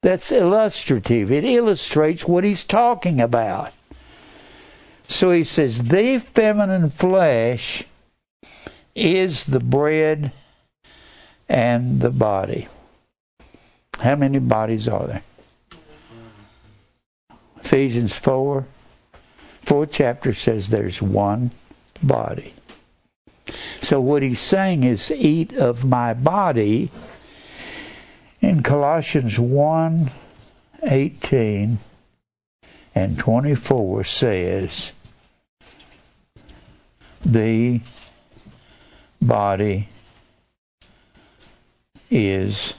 That's illustrative. It illustrates what he's talking about. So he says, the feminine flesh is the bread and the body. How many bodies are there? Ephesians 4 4 chapter says there's one body. So what he's saying is, eat of my body. In Colossians 1 18 and 24 says, the body is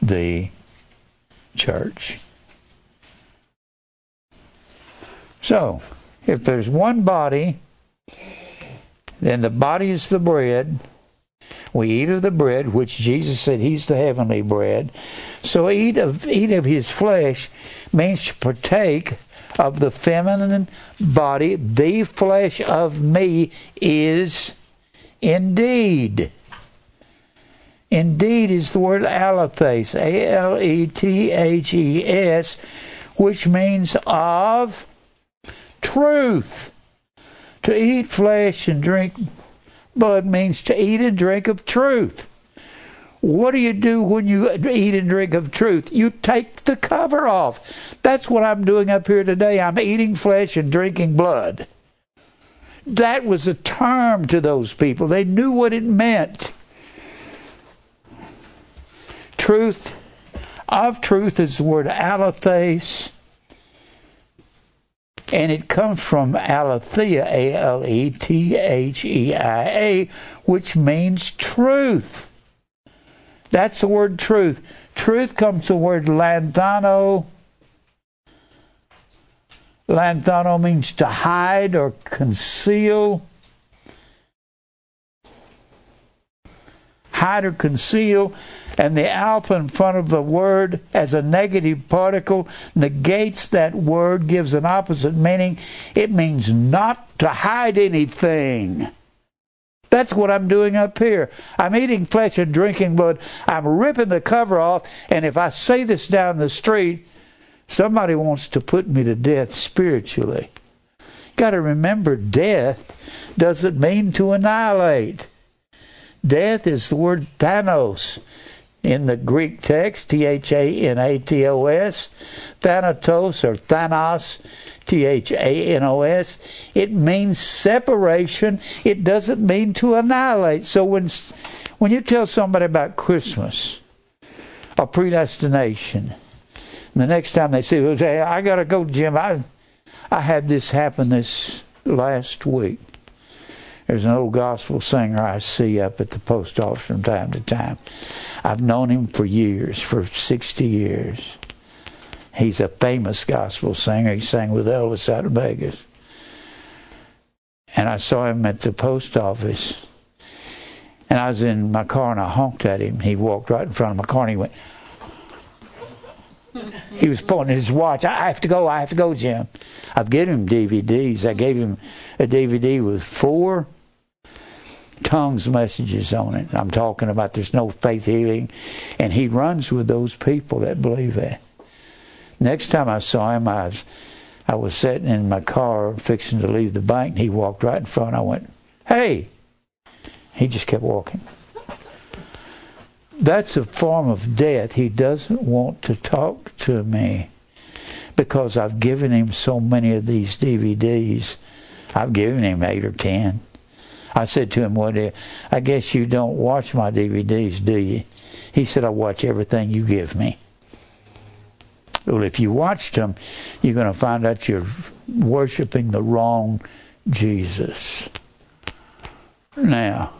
the church. So, if there's one body, then the body is the bread. We eat of the bread, which Jesus said He's the heavenly bread. So eat of eat of His flesh means to partake of the feminine body. The flesh of me is indeed. Indeed is the word alethes, A L E T H E S, which means of truth. To eat flesh and drink blood means to eat and drink of truth. What do you do when you eat and drink of truth? You take the cover off. That's what I'm doing up here today. I'm eating flesh and drinking blood. That was a term to those people. They knew what it meant. Truth, of truth is the word aletheis, and it comes from aletheia, A L E T H E I A, which means truth. That's the word truth. Truth comes from the word lanthano. Lanthano means to hide or conceal. Hide or conceal. And the alpha in front of the word as a negative particle negates that word, gives an opposite meaning. It means not to hide anything. That's what I'm doing up here. I'm eating flesh and drinking blood. I'm ripping the cover off, and if I say this down the street, somebody wants to put me to death spiritually. Got to remember, death doesn't mean to annihilate. Death is the word Thanos in the Greek text, T H A N A T O S. Thanatos or Thanos T H A N O S. It means separation. It doesn't mean to annihilate. So when when you tell somebody about Christmas or predestination, the next time they see, you, say, "I got to go, Jim." I I had this happen this last week. There's an old gospel singer I see up at the post office from time to time. I've known him for years, for 60 years. He's a famous gospel singer. He sang with Elvis out of Vegas. And I saw him at the post office. And I was in my car and I honked at him. He walked right in front of my car and he went, he was pointing his watch. I have to go. I have to go, Jim. I've given him DVDs. I gave him a DVD with four tongues messages on it. I'm talking about there's no faith healing. And he runs with those people that believe that. Next time I saw him, I was, I was sitting in my car fixing to leave the bank, and he walked right in front. I went, Hey! He just kept walking. That's a form of death. He doesn't want to talk to me because I've given him so many of these DVDs. I've given him eight or ten. I said to him one day, I guess you don't watch my DVDs, do you? He said, I watch everything you give me. Well, if you watched them, you're going to find out you're worshiping the wrong Jesus. Now,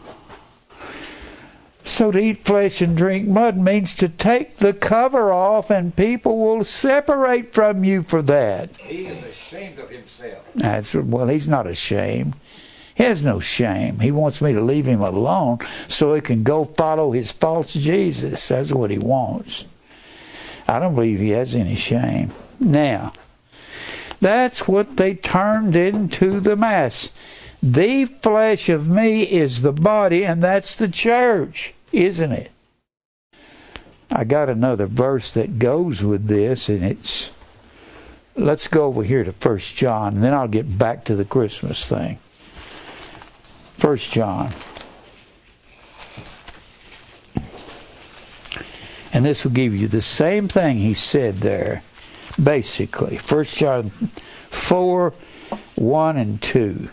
so to eat flesh and drink mud means to take the cover off, and people will separate from you for that. He is ashamed of himself. That's well, he's not ashamed. He has no shame. He wants me to leave him alone so he can go follow his false Jesus. That's what he wants. I don't believe he has any shame. Now, that's what they turned into the mass. The flesh of me is the body, and that's the church, isn't it? I got another verse that goes with this, and it's. Let's go over here to First John, and then I'll get back to the Christmas thing. First John. And this will give you the same thing he said there, basically. First John 4 1 and 2.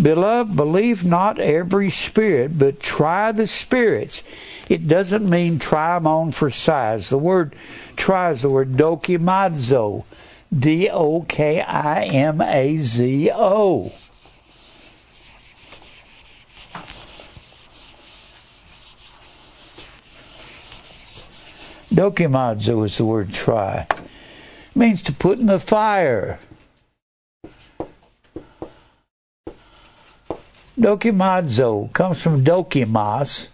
Beloved, believe not every spirit, but try the spirits. It doesn't mean try them on for size. The word try is the word dokimazo. D O K I M A Z O. Dokimazo is the word try. It means to put in the fire. Dokimazo comes from dokimos.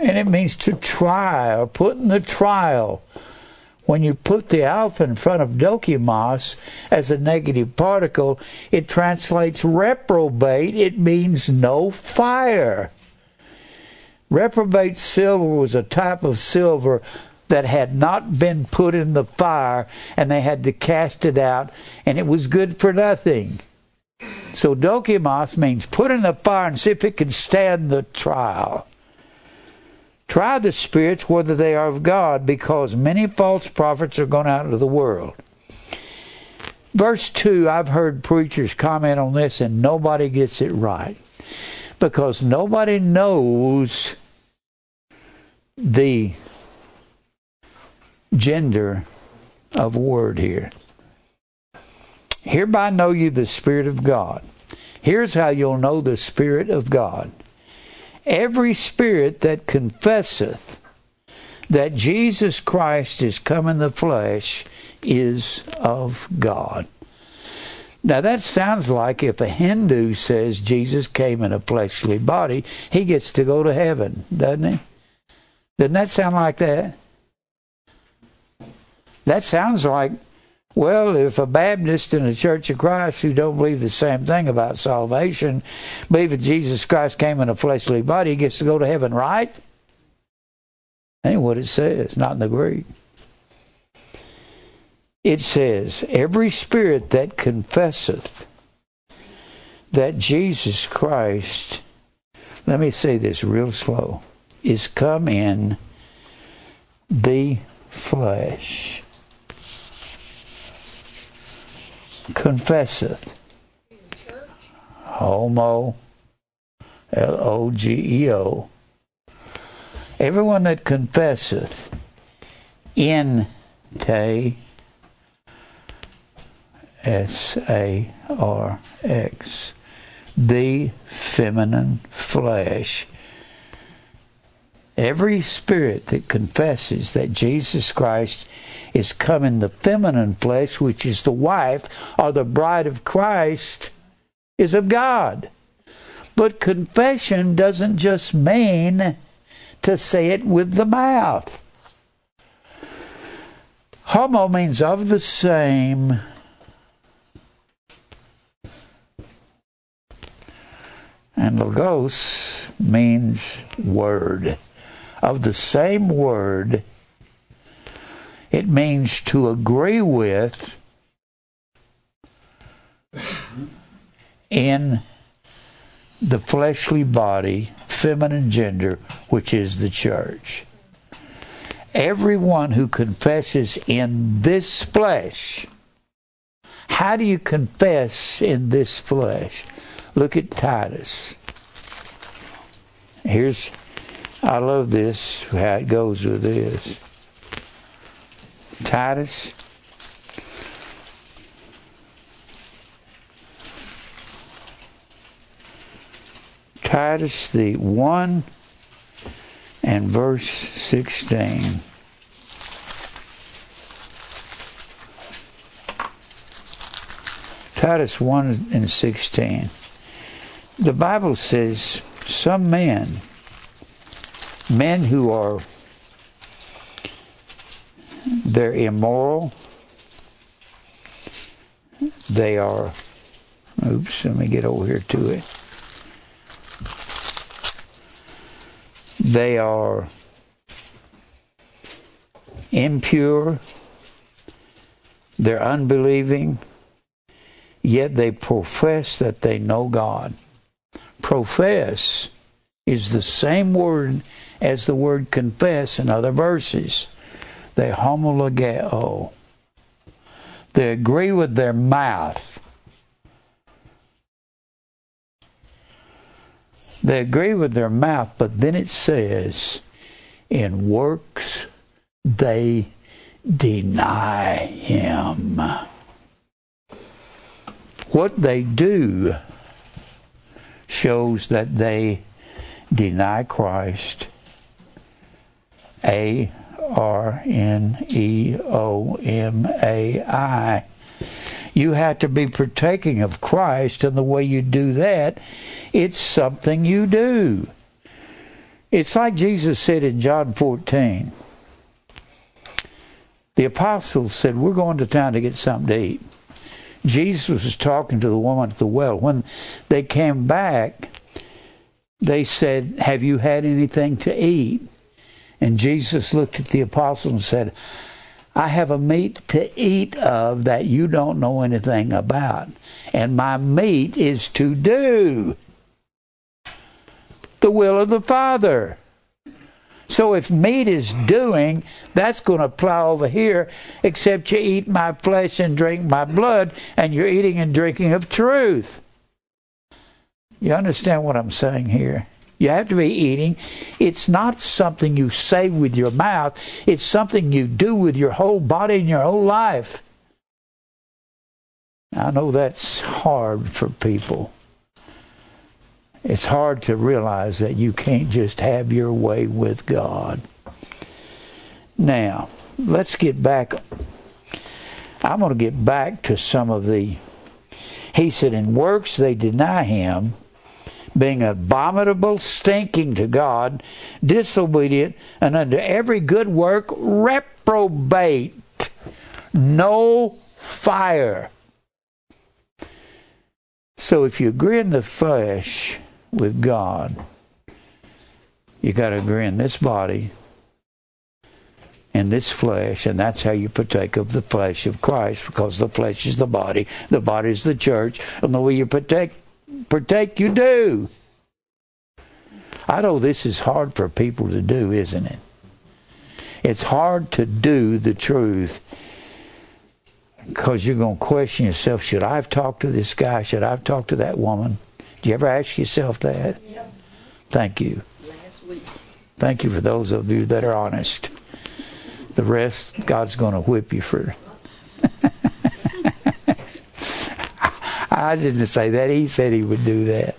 And it means to try or put in the trial. When you put the alpha in front of dokimos as a negative particle, it translates reprobate. It means no fire. Reprobate silver was a type of silver that had not been put in the fire and they had to cast it out and it was good for nothing. So dokimos means put in the fire and see if it can stand the trial. Try the spirits whether they are of God, because many false prophets are gone out into the world. Verse 2, I've heard preachers comment on this and nobody gets it right. Because nobody knows the gender of word here. Hereby know you the Spirit of God. Here's how you'll know the Spirit of God. Every spirit that confesseth that Jesus Christ is come in the flesh is of God. Now that sounds like if a Hindu says Jesus came in a fleshly body, he gets to go to heaven, doesn't he? Doesn't that sound like that? That sounds like, well, if a Baptist in the Church of Christ who don't believe the same thing about salvation, believe that Jesus Christ came in a fleshly body, he gets to go to heaven, right? Ain't what it says, not in the Greek. It says, every spirit that confesseth that Jesus Christ, let me say this real slow, is come in the flesh. Confesseth. Homo. L O G E O. Everyone that confesseth in te S A R X the feminine flesh every spirit that confesses that Jesus Christ is come in the feminine flesh, which is the wife or the bride of Christ, is of God. But confession doesn't just mean to say it with the mouth. Homo means of the same. And logos means word of the same word, it means to agree with in the fleshly body, feminine gender, which is the church. Everyone who confesses in this flesh, how do you confess in this flesh? Look at Titus. Here's I love this, how it goes with this. Titus. Titus, the 1 and verse 16. Titus 1 and 16. The Bible says, Some men men who are they're immoral they are oops let me get over here to it. They are impure they're unbelieving yet they profess that they know god profess is the same word as the word confess in other verses. They homologeo. They agree with their mouth. They agree with their mouth, but then it says, in works they deny him. What they do shows that they deny Christ a R N E O M A I. You have to be partaking of Christ, and the way you do that, it's something you do. It's like Jesus said in John 14. The apostles said, We're going to town to get something to eat. Jesus was talking to the woman at the well. When they came back, they said, Have you had anything to eat? And Jesus looked at the apostles and said, I have a meat to eat of that you don't know anything about. And my meat is to do the will of the Father. So if meat is doing, that's going to apply over here, except you eat my flesh and drink my blood, and you're eating and drinking of truth. You understand what I'm saying here? You have to be eating. It's not something you say with your mouth, it's something you do with your whole body and your whole life. I know that's hard for people. It's hard to realize that you can't just have your way with God. Now, let's get back. I'm going to get back to some of the. He said, In works they deny him, being abominable, stinking to God, disobedient, and under every good work reprobate. No fire. So if you agree in the flesh with God, you got to agree in this body and this flesh, and that's how you partake of the flesh of Christ, because the flesh is the body, the body is the church, and the way you partake, partake you do. I know this is hard for people to do, isn't it? It's hard to do the truth because you're going to question yourself should I have talked to this guy? Should I have talked to that woman? Do you ever ask yourself that? Yep. Thank you. Last week. Thank you for those of you that are honest. The rest, God's going to whip you for. (laughs) I didn't say that. He said he would do that.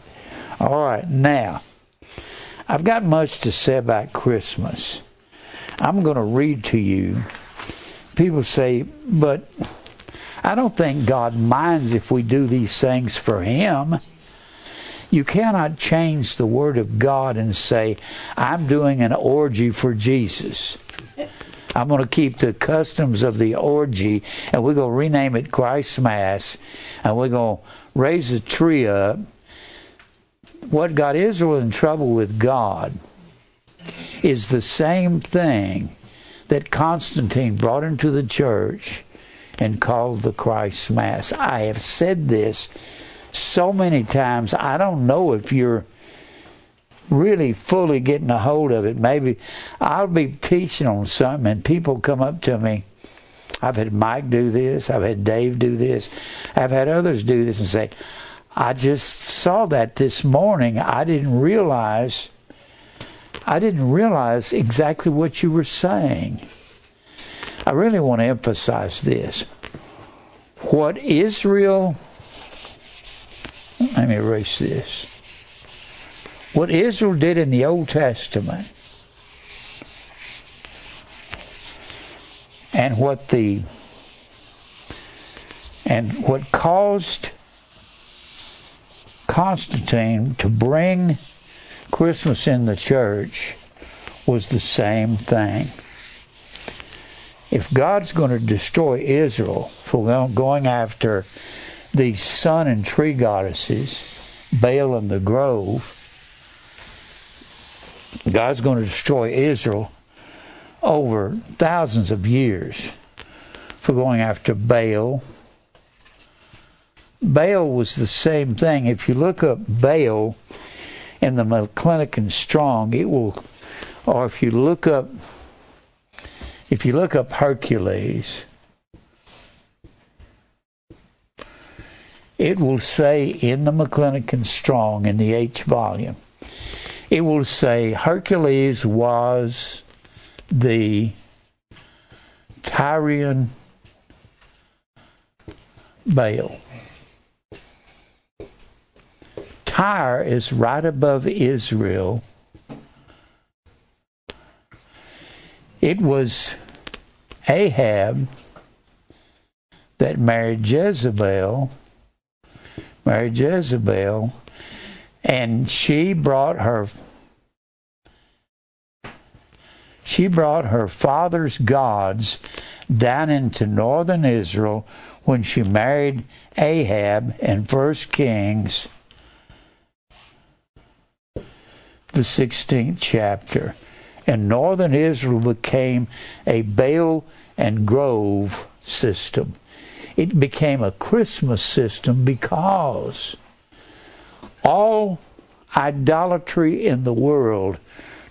All right, now, I've got much to say about Christmas. I'm going to read to you. People say, but I don't think God minds if we do these things for Him. You cannot change the Word of God and say, I'm doing an orgy for Jesus. I'm going to keep the customs of the orgy and we're going to rename it Christ Mass and we're going to raise a tree up. What got Israel in trouble with God is the same thing that Constantine brought into the church and called the Christ Mass. I have said this so many times, I don't know if you're really fully getting a hold of it. Maybe I'll be teaching on something and people come up to me. I've had Mike do this, I've had Dave do this, I've had others do this and say, I just saw that this morning. I didn't realize I didn't realize exactly what you were saying. I really want to emphasize this. What Israel me erase this. What Israel did in the Old Testament and what the and what caused Constantine to bring Christmas in the church was the same thing. If God's going to destroy Israel for going after the sun and tree goddesses, Baal and the grove, God's going to destroy Israel over thousands of years for going after Baal. Baal was the same thing. If you look up Baal in the McClintock Strong, it will, or if you look up, if you look up Hercules, it will say in the McClintock Strong in the H volume, it will say Hercules was the Tyrian Baal. Tyre is right above Israel. It was Ahab that married Jezebel married Jezebel, and she brought her she brought her father's gods down into northern Israel when she married Ahab in First Kings, the 16th chapter. and northern Israel became a Baal and Grove system. It became a Christmas system because all idolatry in the world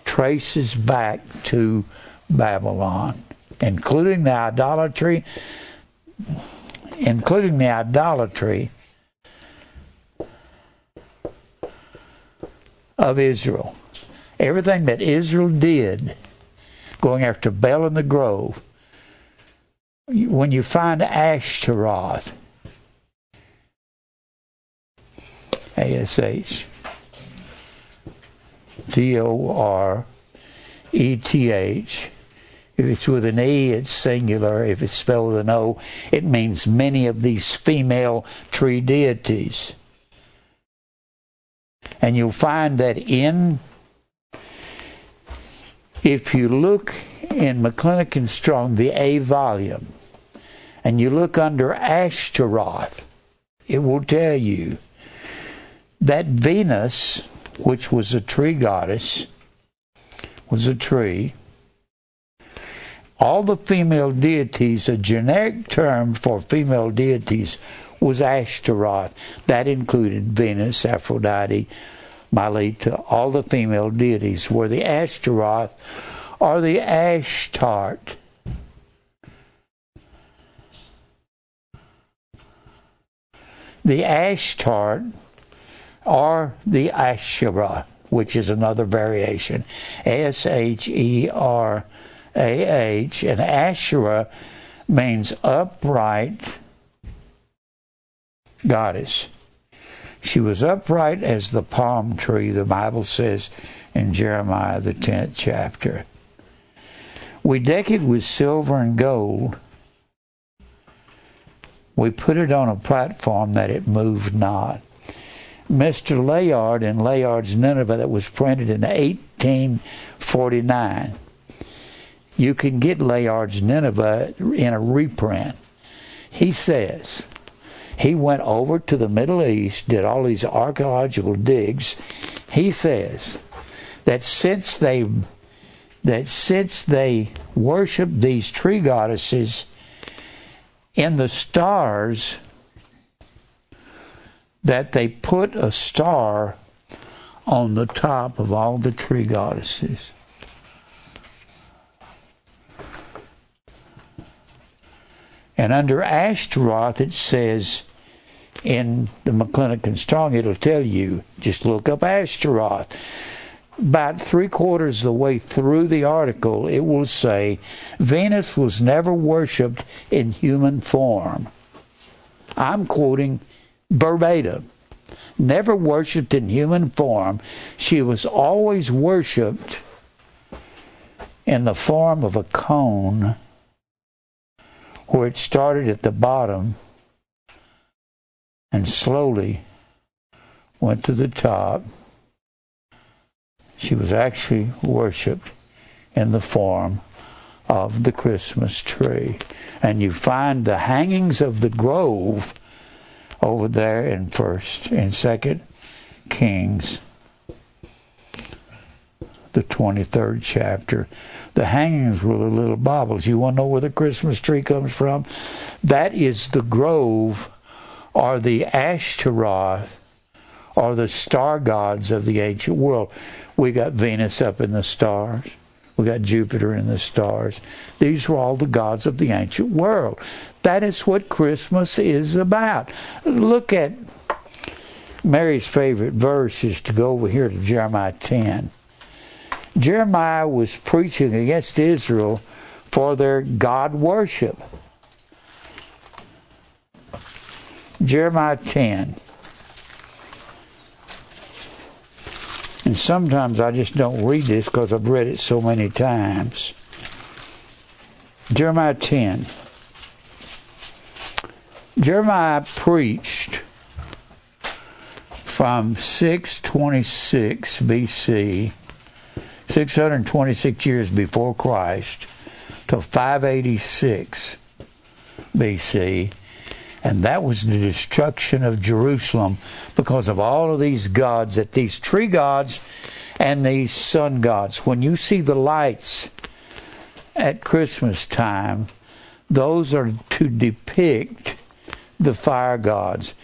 traces back to Babylon, including the idolatry, including the idolatry of Israel. Everything that Israel did, going after Baal in the Grove, when you find Ashtaroth, A S H T O R E T H. If it's with an E, it's singular. If it's spelled with an O, it means many of these female tree deities. And you'll find that in, if you look in McClintock and Strong, the A volume, and you look under Ashtaroth, it will tell you that Venus, which was a tree goddess, was a tree. All the female deities, a generic term for female deities, was Ashtaroth. That included Venus, Aphrodite, Mylitta. All the female deities were the Ashtaroth or the Ashtart. The Ashtart or the Asherah, which is another variation. S H E R A H. And Asherah means upright goddess. She was upright as the palm tree, the Bible says in Jeremiah, the 10th chapter. We deck it with silver and gold. We put it on a platform that it moved not. Mr. Layard in Layard's Nineveh that was printed in 1849. You can get Layard's Nineveh in a reprint. He says he went over to the Middle East, did all these archaeological digs. He says that since they that since they worship these tree goddesses in the stars that they put a star on the top of all the tree goddesses. And under Ashtaroth, it says in the McClintock and Strong, it'll tell you just look up Ashtaroth. About three quarters of the way through the article, it will say Venus was never worshipped in human form. I'm quoting verbatim. Never worshipped in human form. She was always worshipped in the form of a cone where it started at the bottom and slowly went to the top. She was actually worshiped in the form of the Christmas tree. And you find the hangings of the grove over there in first and second Kings, the 23rd chapter. The hangings were the little baubles. You want to know where the Christmas tree comes from? That is the grove or the Ashtaroth or the star gods of the ancient world. We got Venus up in the stars. We got Jupiter in the stars. These were all the gods of the ancient world. That is what Christmas is about. Look at Mary's favorite verse is to go over here to Jeremiah 10. Jeremiah was preaching against Israel for their God worship. Jeremiah 10. And sometimes I just don't read this because I've read it so many times. Jeremiah 10. Jeremiah preached from 626 BC, 626 years before Christ, to 586 BC. And that was the destruction of Jerusalem because of all of these gods, that these tree gods and these sun gods. When you see the lights at Christmas time, those are to depict the fire gods.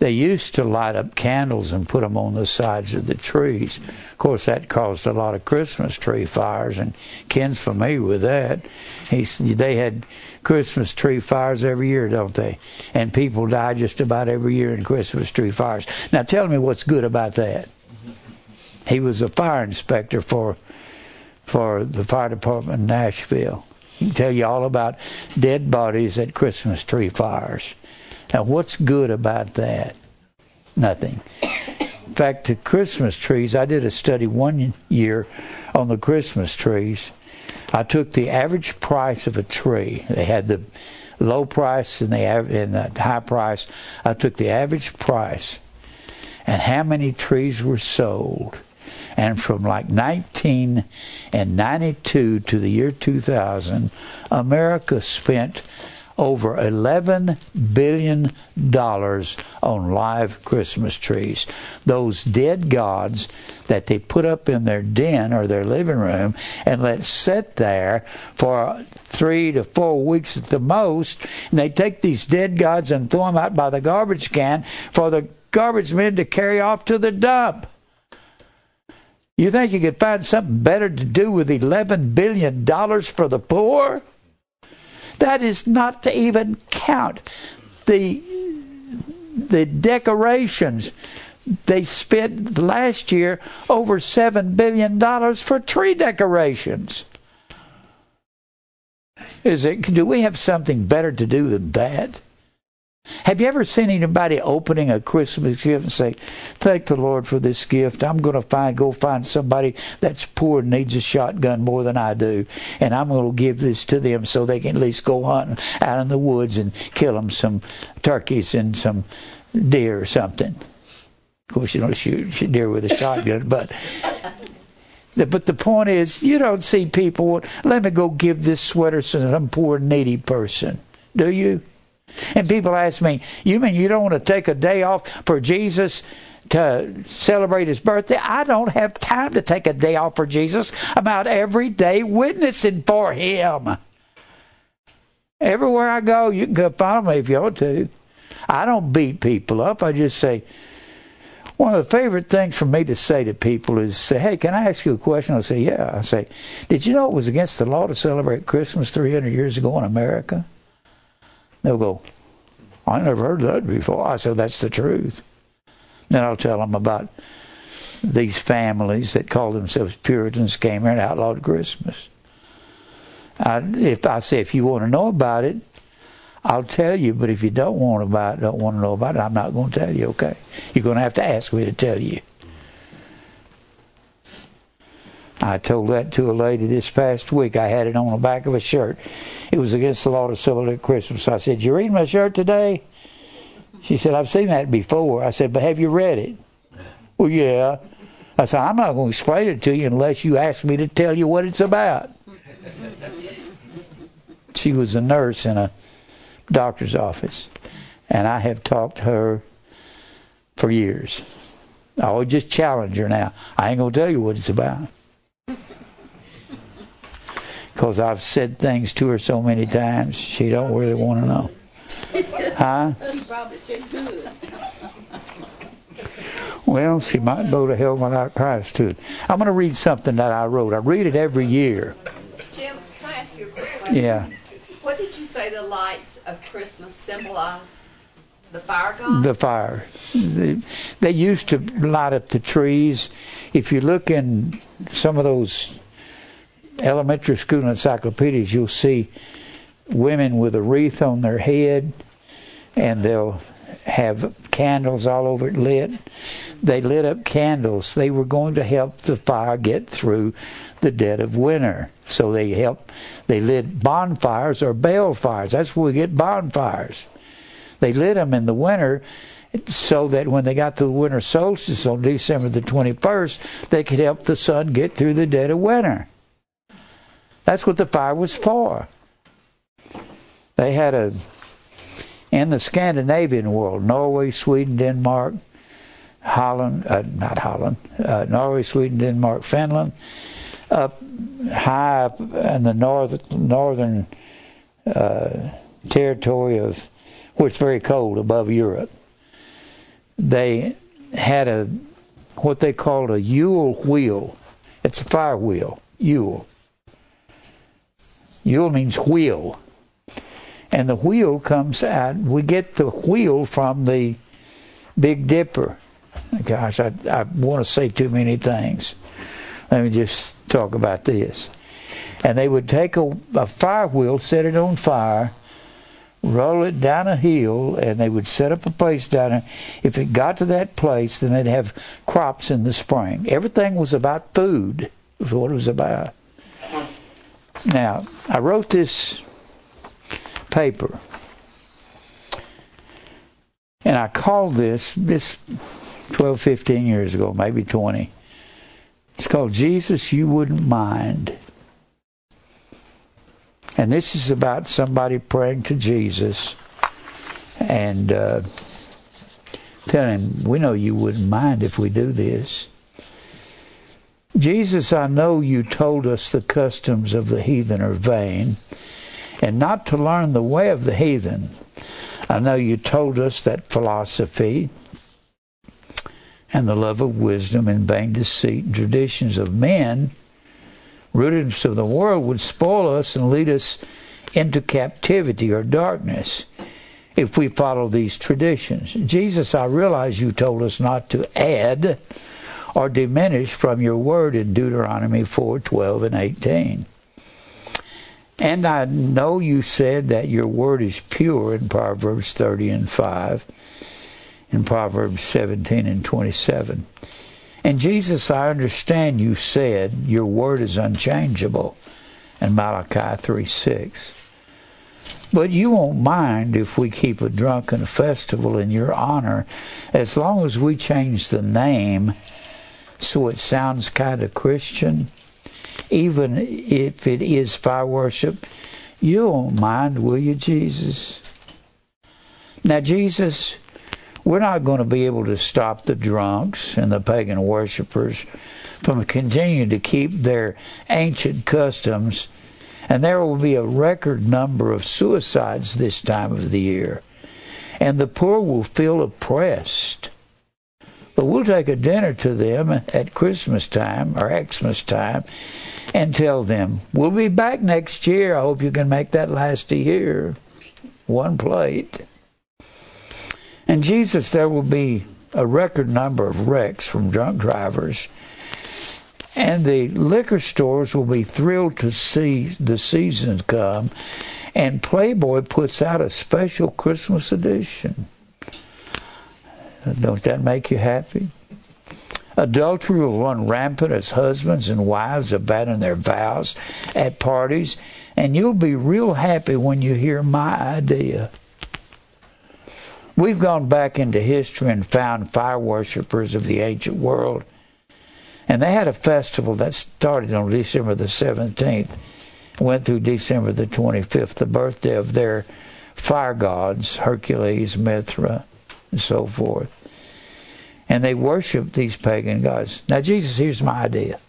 They used to light up candles and put them on the sides of the trees. Of course, that caused a lot of Christmas tree fires, and Ken's familiar with that. He's, they had Christmas tree fires every year, don't they? And people die just about every year in Christmas tree fires. Now, tell me what's good about that. He was a fire inspector for for the fire department in Nashville. He can tell you all about dead bodies at Christmas tree fires. Now, what's good about that? Nothing. In fact, the Christmas trees, I did a study one year on the Christmas trees. I took the average price of a tree. They had the low price and the, and the high price. I took the average price and how many trees were sold and from like 1992 to the year 2000, America spent over $11 billion on live Christmas trees. Those dead gods that they put up in their den or their living room and let sit there for three to four weeks at the most. And they take these dead gods and throw them out by the garbage can for the garbage men to carry off to the dump. You think you could find something better to do with $11 billion for the poor? That is not to even count the, the decorations. They spent last year over $7 billion for tree decorations. Is it, do we have something better to do than that? Have you ever seen anybody opening a Christmas gift and say, "Thank the Lord for this gift. I'm going to find go find somebody that's poor and needs a shotgun more than I do, and I'm going to give this to them so they can at least go hunting out in the woods and kill them some turkeys and some deer or something." Of course, you don't shoot, deer with a (laughs) shotgun, but but the point is, you don't see people. Let me go give this sweater to some poor needy person, do you? And people ask me, You mean you don't want to take a day off for Jesus to celebrate his birthday? I don't have time to take a day off for Jesus. I'm out every day witnessing for him. Everywhere I go, you can come follow me if you want to. I don't beat people up. I just say, one of the favorite things for me to say to people is say, Hey, can I ask you a question? I'll say, Yeah. I say, Did you know it was against the law to celebrate Christmas 300 years ago in America? They'll go, I never heard that before. I said, That's the truth. Then I'll tell them about these families that call themselves Puritans came here and outlawed Christmas. I, if I say, if you want to know about it, I'll tell you. But if you don't want about, it, don't want to know about it, I'm not going to tell you. Okay, you're going to have to ask me to tell you. I told that to a lady this past week. I had it on the back of a shirt. It was against the law to celebrate Christmas. I said, You read my shirt today? She said, I've seen that before. I said, But have you read it? Well, yeah. I said, I'm not going to explain it to you unless you ask me to tell you what it's about. she was a nurse in a doctor's office, and I have talked to her for years. I would just challenge her now. I ain't going to tell you what it's about because I've said things to her so many times she don't really want to know. (laughs) Huh? He probably said good. Well, she might go to hell without Christ too. I'm going to read something that I wrote. I read it every year. Jim, can I ask you a question? Yeah. What did you say the lights of Christmas symbolize? The fire god? The fire. They, they used to light up the trees. If you look in some of those elementary school encyclopedias, you'll see women with a wreath on their head, and they'll have candles all over it lit. They lit up candles. They were going to help the fire get through the dead of winter. So they help. They lit bonfires or bale fires. That's where we get bonfires. They lit them in the winter so that when they got to the winter solstice on December the 21st, they could help the sun get through the dead of winter. That's what the fire was for. They had a, in the Scandinavian world, Norway, Sweden, Denmark, Holland, uh, not Holland, uh, Norway, Sweden, Denmark, Finland, up high up in the north, northern uh, territory of where it's very cold above Europe. They had a what they called a Yule wheel. It's a fire wheel, Yule. Yule means wheel. And the wheel comes out, we get the wheel from the Big Dipper. Gosh, I, I want to say too many things. Let me just talk about this. And they would take a, a fire wheel, set it on fire, roll it down a hill, and they would set up a place down there. If it got to that place, then they'd have crops in the spring. Everything was about food, was what it was about. Now, I wrote this paper, and I called this, this 12, 15 years ago, maybe 20. It's called Jesus You Wouldn't Mind. And this is about somebody praying to Jesus and uh, telling him, We know you wouldn't mind if we do this. Jesus, I know you told us the customs of the heathen are vain, and not to learn the way of the heathen. I know you told us that philosophy and the love of wisdom and vain deceit and traditions of men rootedness of the world would spoil us and lead us into captivity or darkness if we follow these traditions. Jesus, I realize you told us not to add or diminished from your word in Deuteronomy 4 12 and 18. And I know you said that your word is pure in Proverbs 30 and 5, in Proverbs 17 and 27. And Jesus, I understand you said your word is unchangeable in Malachi 3 6. But you won't mind if we keep a drunken festival in your honor as long as we change the name so it sounds kind of Christian. Even if it is fire worship, you won't mind, will you, Jesus? Now, Jesus, we're not going to be able to stop the drunks and the pagan worshippers from continuing to keep their ancient customs, and there will be a record number of suicides this time of the year, and the poor will feel oppressed. But we'll take a dinner to them at Christmas time or Xmas time and tell them, We'll be back next year. I hope you can make that last a year. One plate. And Jesus, there will be a record number of wrecks from drunk drivers. And the liquor stores will be thrilled to see the season come. And Playboy puts out a special Christmas edition. Don't that make you happy? Adultery will run rampant as husbands and wives abandon their vows at parties, and you'll be real happy when you hear my idea. We've gone back into history and found fire worshippers of the ancient world. And they had a festival that started on December the 17th, went through December the 25th, the birthday of their fire gods, Hercules, Mithra, and so forth. And they worshiped these pagan gods. Now, Jesus, here's my idea.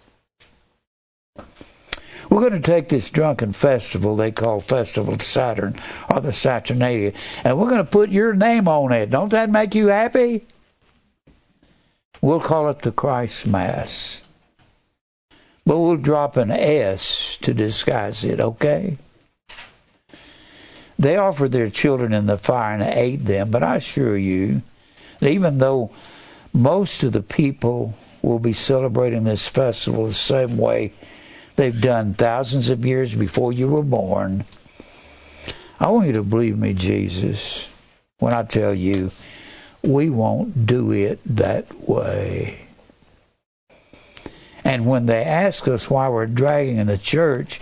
We're going to take this drunken festival they call Festival of Saturn or the Saturnalia, and we're going to put your name on it. Don't that make you happy? We'll call it the Christ Mass. But we'll drop an S to disguise it, okay? They offered their children in the fire and ate them, but I assure you that even though most of the people will be celebrating this festival the same way they've done thousands of years before you were born. I want you to believe me, Jesus, when I tell you we won't do it that way. And when they ask us why we're dragging the church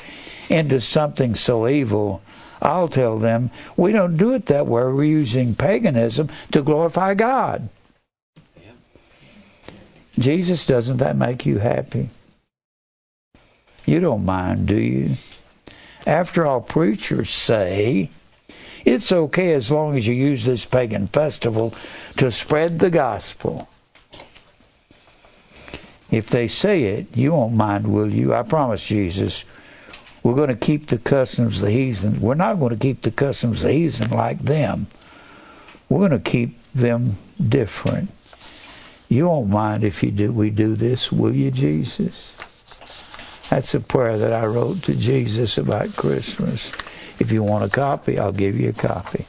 into something so evil, I'll tell them we don't do it that way. We're using paganism to glorify God. Jesus, doesn't that make you happy? You don't mind, do you? After all, preachers say it's okay as long as you use this pagan festival to spread the gospel. If they say it, you won't mind, will you? I promise, Jesus. We're going to keep the customs of the heathen. We're not going to keep the customs of the heathen like them. We're going to keep them different. You won't mind if you do we do this, will you, Jesus? That's a prayer that I wrote to Jesus about Christmas. If you want a copy, I'll give you a copy.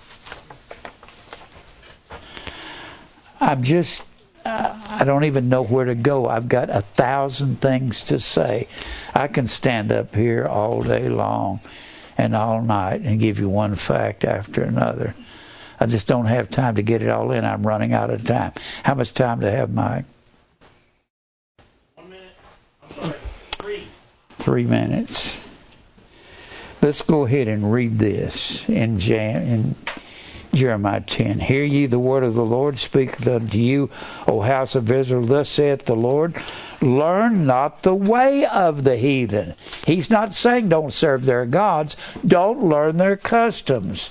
I'm just, I don't even know where to go. I've got a thousand things to say. I can stand up here all day long and all night and give you one fact after another. I just don't have time to get it all in. I'm running out of time. How much time do I have, Mike? One minute. I'm sorry. Three. Three minutes. Let's go ahead and read this in, Jan- in Jeremiah 10. Hear ye the word of the Lord speaketh unto you, O house of Israel. Thus saith the Lord Learn not the way of the heathen. He's not saying don't serve their gods, don't learn their customs.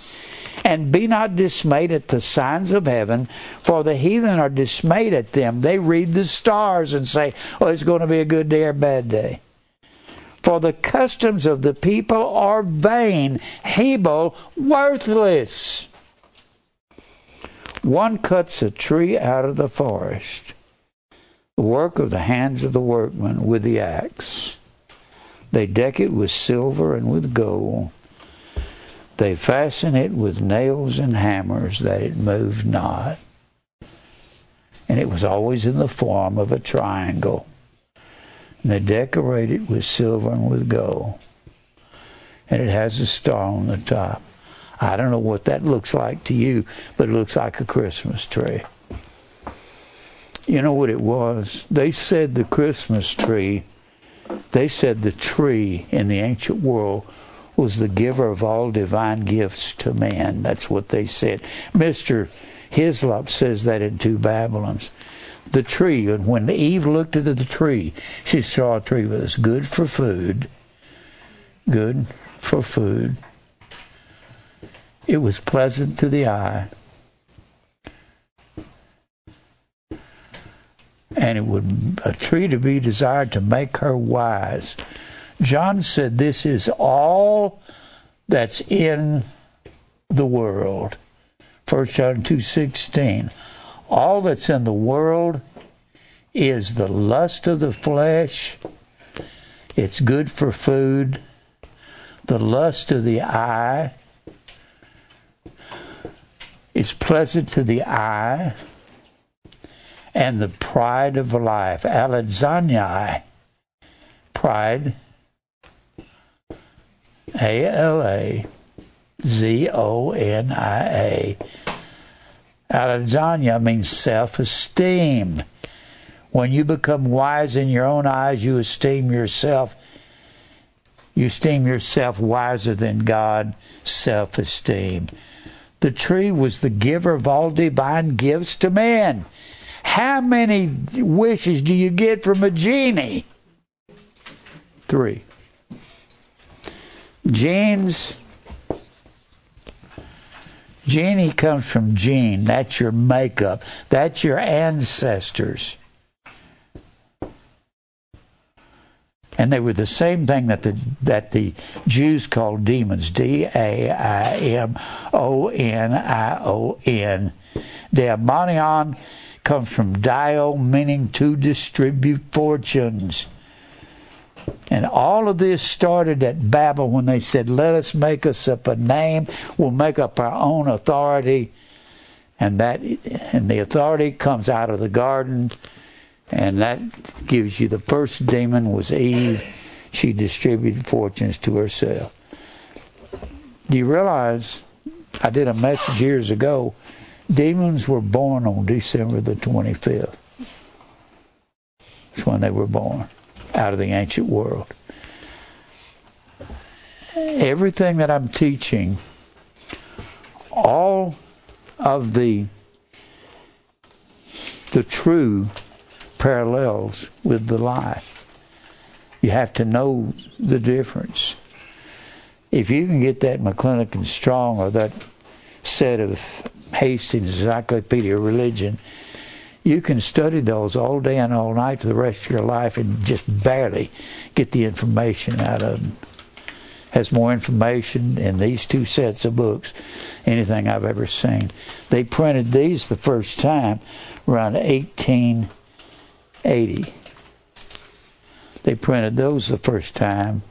And be not dismayed at the signs of heaven, for the heathen are dismayed at them. They read the stars and say, Oh, it's going to be a good day or bad day. For the customs of the people are vain, Hebel, worthless. One cuts a tree out of the forest, the work of the hands of the workman with the axe. They deck it with silver and with gold. They fasten it with nails and hammers that it move not. And it was always in the form of a triangle. And they decorate it with silver and with gold. And it has a star on the top. I don't know what that looks like to you, but it looks like a Christmas tree. You know what it was? They said the Christmas tree, they said the tree in the ancient world was the giver of all divine gifts to man. That's what they said. Mr. Hislop says that in Two Babylons. The tree, and when Eve looked at the tree, she saw a tree that was good for food, good for food. It was pleasant to the eye. And it would a tree to be desired to make her wise. John said this is all that's in the world. 1 John 2:16. All that's in the world is the lust of the flesh. It's good for food. The lust of the eye. It's pleasant to the eye. And the pride of life. Alazonia. Pride a L A Z O N I A. Alazonia means self esteem. When you become wise in your own eyes, you esteem yourself. You esteem yourself wiser than God, self esteem. The tree was the giver of all divine gifts to man. How many wishes do you get from a genie? Three. Genes. Genie comes from gene. That's your makeup. That's your ancestors. And they were the same thing that the that the Jews called demons. D A I M O N I O N. Daimonion comes from dio, meaning to distribute fortunes. And all of this started at Babel when they said, Let us make us up a name, we'll make up our own authority. And that and the authority comes out of the garden, and that gives you the first demon was Eve. She distributed fortunes to herself. Do you realize I did a message years ago? Demons were born on December the 25th. That's when they were born out of the ancient world. Everything that I'm teaching, all of the the true parallels with the lie. You have to know the difference. If you can get that McClintock and Strong or that set of Hastings Encyclopedia of Religion, You can study those all day and all night for the rest of your life and just barely get the information out of them. Has more information in these two sets of books anything I've ever seen. They printed these the first time around 1880. They printed those the first time,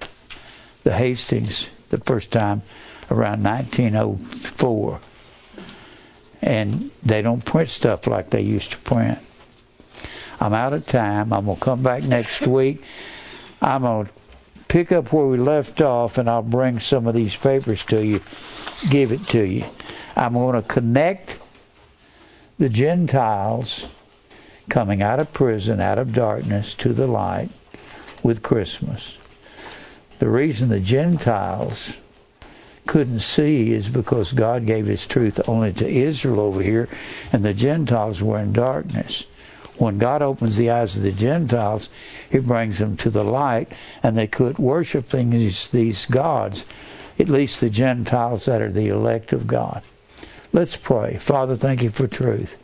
the Hastings, the first time around 1904. And they don't print stuff like they used to print. I'm out of time. I'm going to come back next (laughs) week. I'm going to pick up where we left off and I'll bring some of these papers to you, give it to you. I'm going to connect the Gentiles coming out of prison, out of darkness to the light with Christmas. The reason the Gentiles couldn't see is because God gave His truth only to Israel over here, and the Gentiles were in darkness. When God opens the eyes of the Gentiles, He brings them to the light, and they could worship things, these gods, at least the Gentiles that are the elect of God. Let's pray. Father, thank you for truth.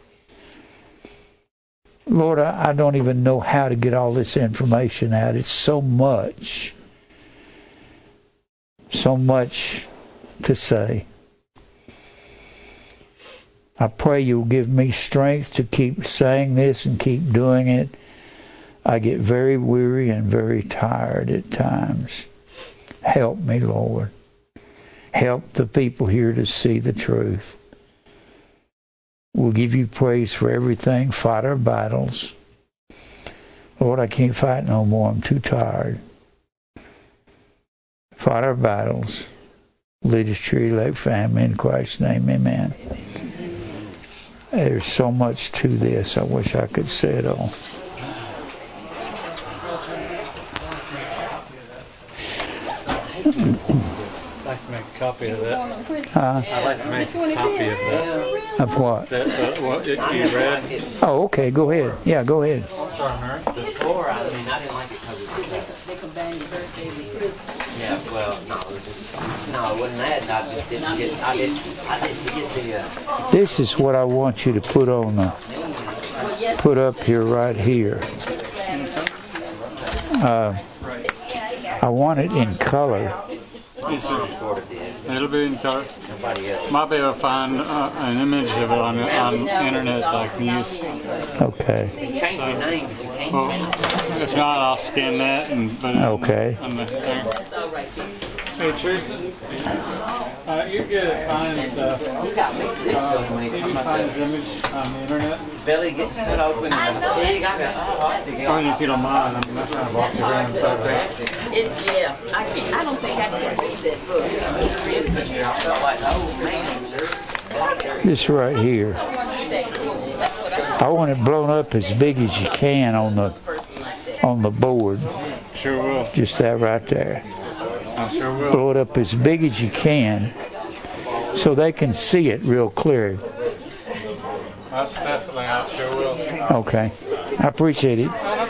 Lord, I, I don't even know how to get all this information out. It's so much. So much to say. I pray you'll give me strength to keep saying this and keep doing it. I get very weary and very tired at times. Help me, Lord. Help the people here to see the truth. We'll give you praise for everything. Fight our battles. Lord, I can't fight no more. I'm too tired. Fight our battles. Lead us to elect family in Christ's name. Amen. There's so much to this. I wish I could say it all. I'd like to make a copy of that. Huh? I'd like to make a copy of that. Of what? That, uh, what it, you read. Oh, okay. Go ahead. Yeah, go ahead. I'm sorry, Mary. The floor, I mean, I didn't like it because it was. They combine your birthday with Christmas. Yeah, well, no, it was just, no, it wasn't that. I just didn't get, I didn't, I didn't get the, uh, This is what I want you to put on the put up here right here. Uh, I want it in color. Yes, sir. sort of did. It'll be in color. Nobody else. Might be able to find uh, an image of it on on internet like news. Okay. Change your name, but you can't Well, if not, I'll scan that and put it Okay. on the there. That's all right. Hey, Teresa, uh, you're good at finding stuff. You got me sick See it if you find out his image on the internet. belly gets cut open and the pig, I got, I think Or if you don't mind, I'm not trying to boss you around. So It's, yeah, I can't, I don't think I can read that book. I felt like, oh, man, This right here. I I want it blown up as big as you can on the first like that. on the board. Sure will. Just that right there. I sure will. Blow it up as big as you can so they can see it real clear. That's definitely, I sure will. Okay. I appreciate it. Oh,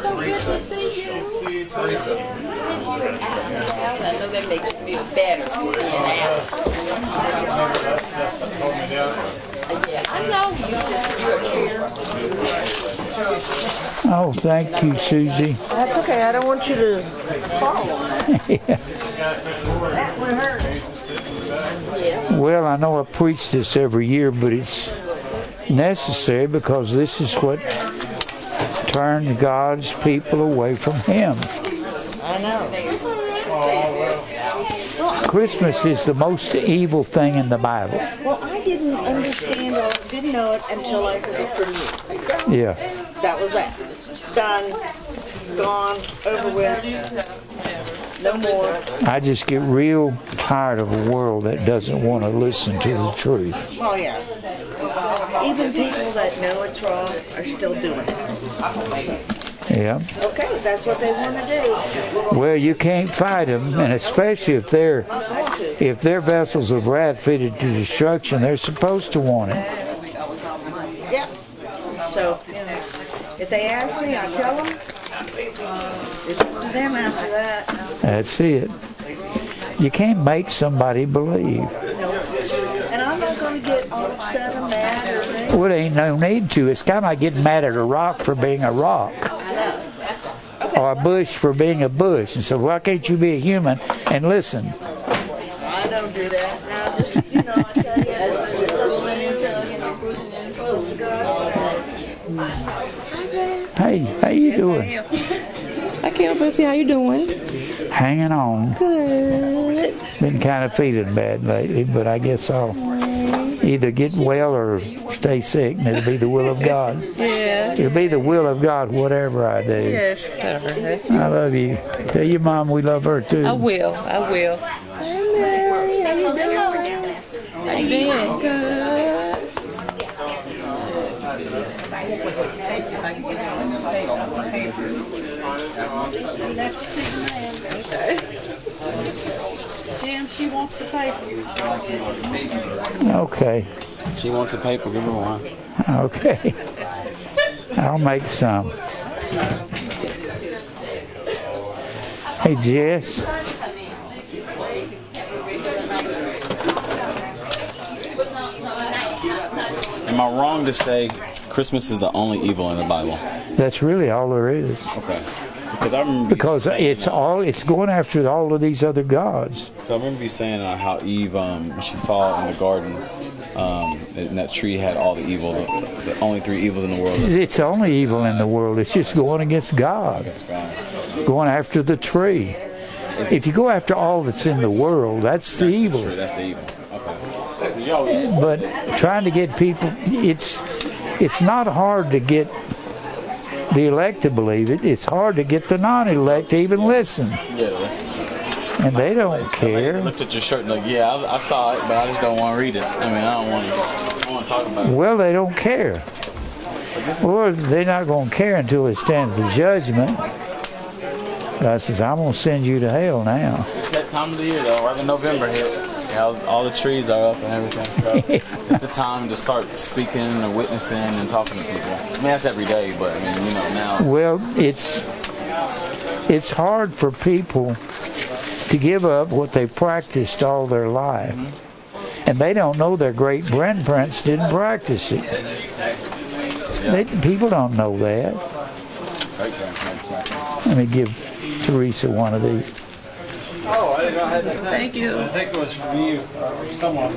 so good to see you. Teresa. I know that makes you feel better being out. Hold me down. Yeah, I know you, you're here. Oh, thank you, Susie. That's okay, I don't want you to fall that. One hurt. Well, I know I preach this every year, but it's necessary because this is what turns God's people away from Him. I know. Christmas is the most evil thing in the Bible. Didn't understand or didn't know it until I heard it from you. Yeah. That was that. Done, gone, over with. No more. I just get real tired of a world that doesn't want to listen to the truth. Oh, yeah. Even people that know it's wrong are still doing it. Yeah. Okay, that's what they want to do. Well, you can't fight them, and especially if they're if they're vessels of wrath fitted to destruction, they're supposed to want it. Yep. So, you know, if they ask me, I tell them. Uh, it's up to them after that. That's it. You can't make somebody believe. And I'm not going to get all upset or mad or Well, there ain't no need to. It's kind of like getting mad at a rock for being a rock. Or a bush for being a bush. And so why can't you be a human and listen? I don't do that. Now, just, you know, I tell you, it's it's up to me until, you pushing any closer. Hey, how you doing? I can't but see how you doing. Hanging on. Good. Been kind of feeling bad lately, but I guess I'll either get well or stay sick, and it'll be the will of God. Yeah. It'll be the will of God, whatever I do. Yes, sir. I love you. Tell your mom we love her too. I will. I will. Hi, Mary. How you doing? How you been? She wants the paper. Okay, She wants a paper, give her one. okay. I'll make some. Hey, Jess. Am I wrong to say Christmas is the only evil in the Bible? That's really all there is. Okay. Because I remember Because it's all it's going after all of these other gods. I remember you saying uh, how Eve, um, when she saw in the garden, um, and that tree had all the evil, the, the only three evils in the world. It's the only evil in the world. It's just going against God, going after the tree. If you go after all that's in the world, that's the That's evil. that's the evil. Okay. 'Cause you always- But trying to get people, it's it's not hard to get the elect to believe it. It's hard to get the non-elect to even listen, yeah, and they don't I care. looked at your shirt and like, yeah, I, I saw it, but I just don't want to read it. I mean, I don't want to. I don't want to talk about it. Well, they don't care. Or they're not going to care until they stand for judgment. God says, I'm going to send you to hell now. It's that time of the year though, right when November hit. Yeah, all, the trees are up and everything. So (laughs) it's the time to start speaking and witnessing and talking to people. I mean, that's every day, but I mean, you know, now. Well, it's it's hard for people to give up what they practiced all their life. And they don't know their great grandparents didn't practice it. They, people don't know that. Let me give Teresa one of these. I didn't know I had that. Thank you. I think it was from you, uh, or someone.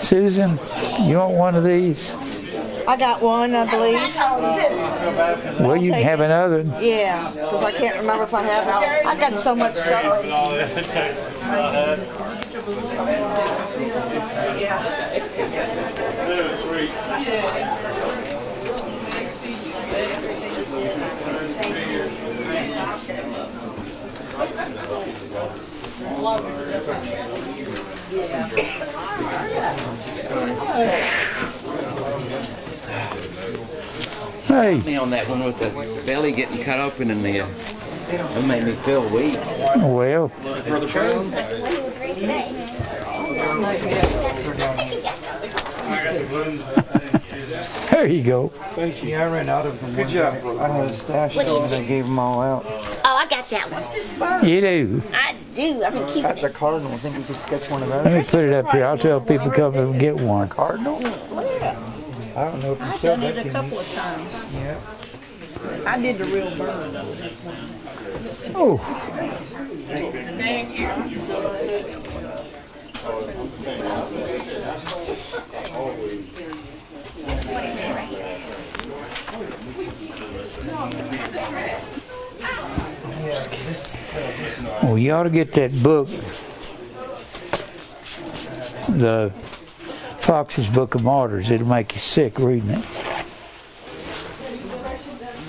Susan, you want one of these? I got one, I believe. Well, you can have another. Yeah, because I can't remember if I have it. I got so much stuff. Hey, Me on that one with the belly getting cut open in the, uh, it made me feel weak. well, there you go. Thank you. Yeah, I ran out of them. Good job. I had a stash of them and I gave them all out. Oh, I got that one. You do. I do. I've been keeping That's a it. cardinal. I think you could sketch one of those. Let those. me put it up here. I'll tell people come and get one. Cardinal? Yeah, I don't know if you I've said done it that a couple of times. Yeah. I did the real bird. Oh, well, you ought to get that book, the Fox's Book of Martyrs. It'll make you sick reading it.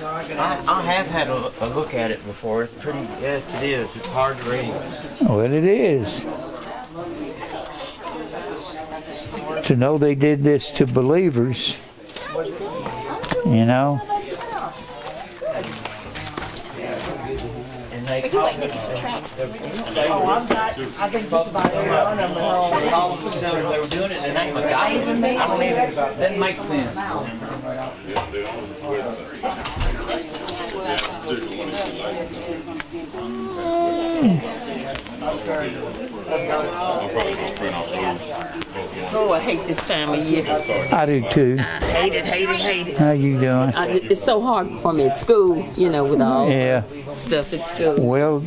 I, I have had a, a look at it before. It's pretty, yes, it is. It's hard to read. Well, it is. To know they did this to believers, you know. And they You ain't making some tracks. Oh, I've got, I think just about every of them are all. all of a sudden they were doing it in the name of God. I don't even, doesn't make sense. Hate this time of year. I do too. I hate it, hate it, hate it. How you doing? I, it's so hard for me at school, you know, with all Yeah. stuff at school. Well,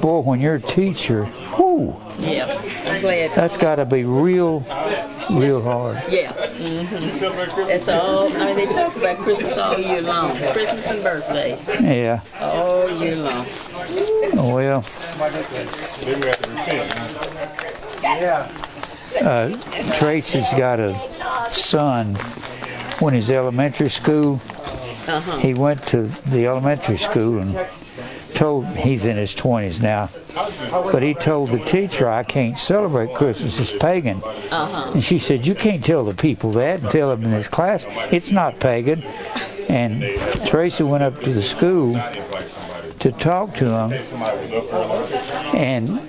boy, when you're a teacher, whoo. Yeah, I'm glad. that's got to be real, real hard. Yeah. Mm-hmm. That's all. I mean, they talk about Christmas all year long. Christmas and birthday Yeah. all year long. Well, uh, Tracy's got a son. When he's elementary school, Uh-huh. he went to the elementary school and told he's in his 20s now but he told the teacher i can't celebrate christmas it's pagan Uh-huh. and she said you can't tell the people that and tell them in this class it's not pagan and tracy went up to the school to talk to him and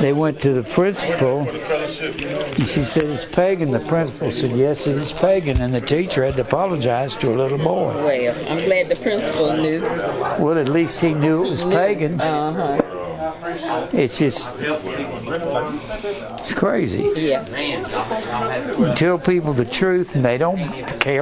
they went to the principal and she said it's pagan the principal said yes it is pagan and the teacher had to apologize to a little boy Well, I'm glad the principal knew. well, at least he knew it was pagan. Uh huh. It's just, it's crazy. Yeah. You tell people the truth and they don't care.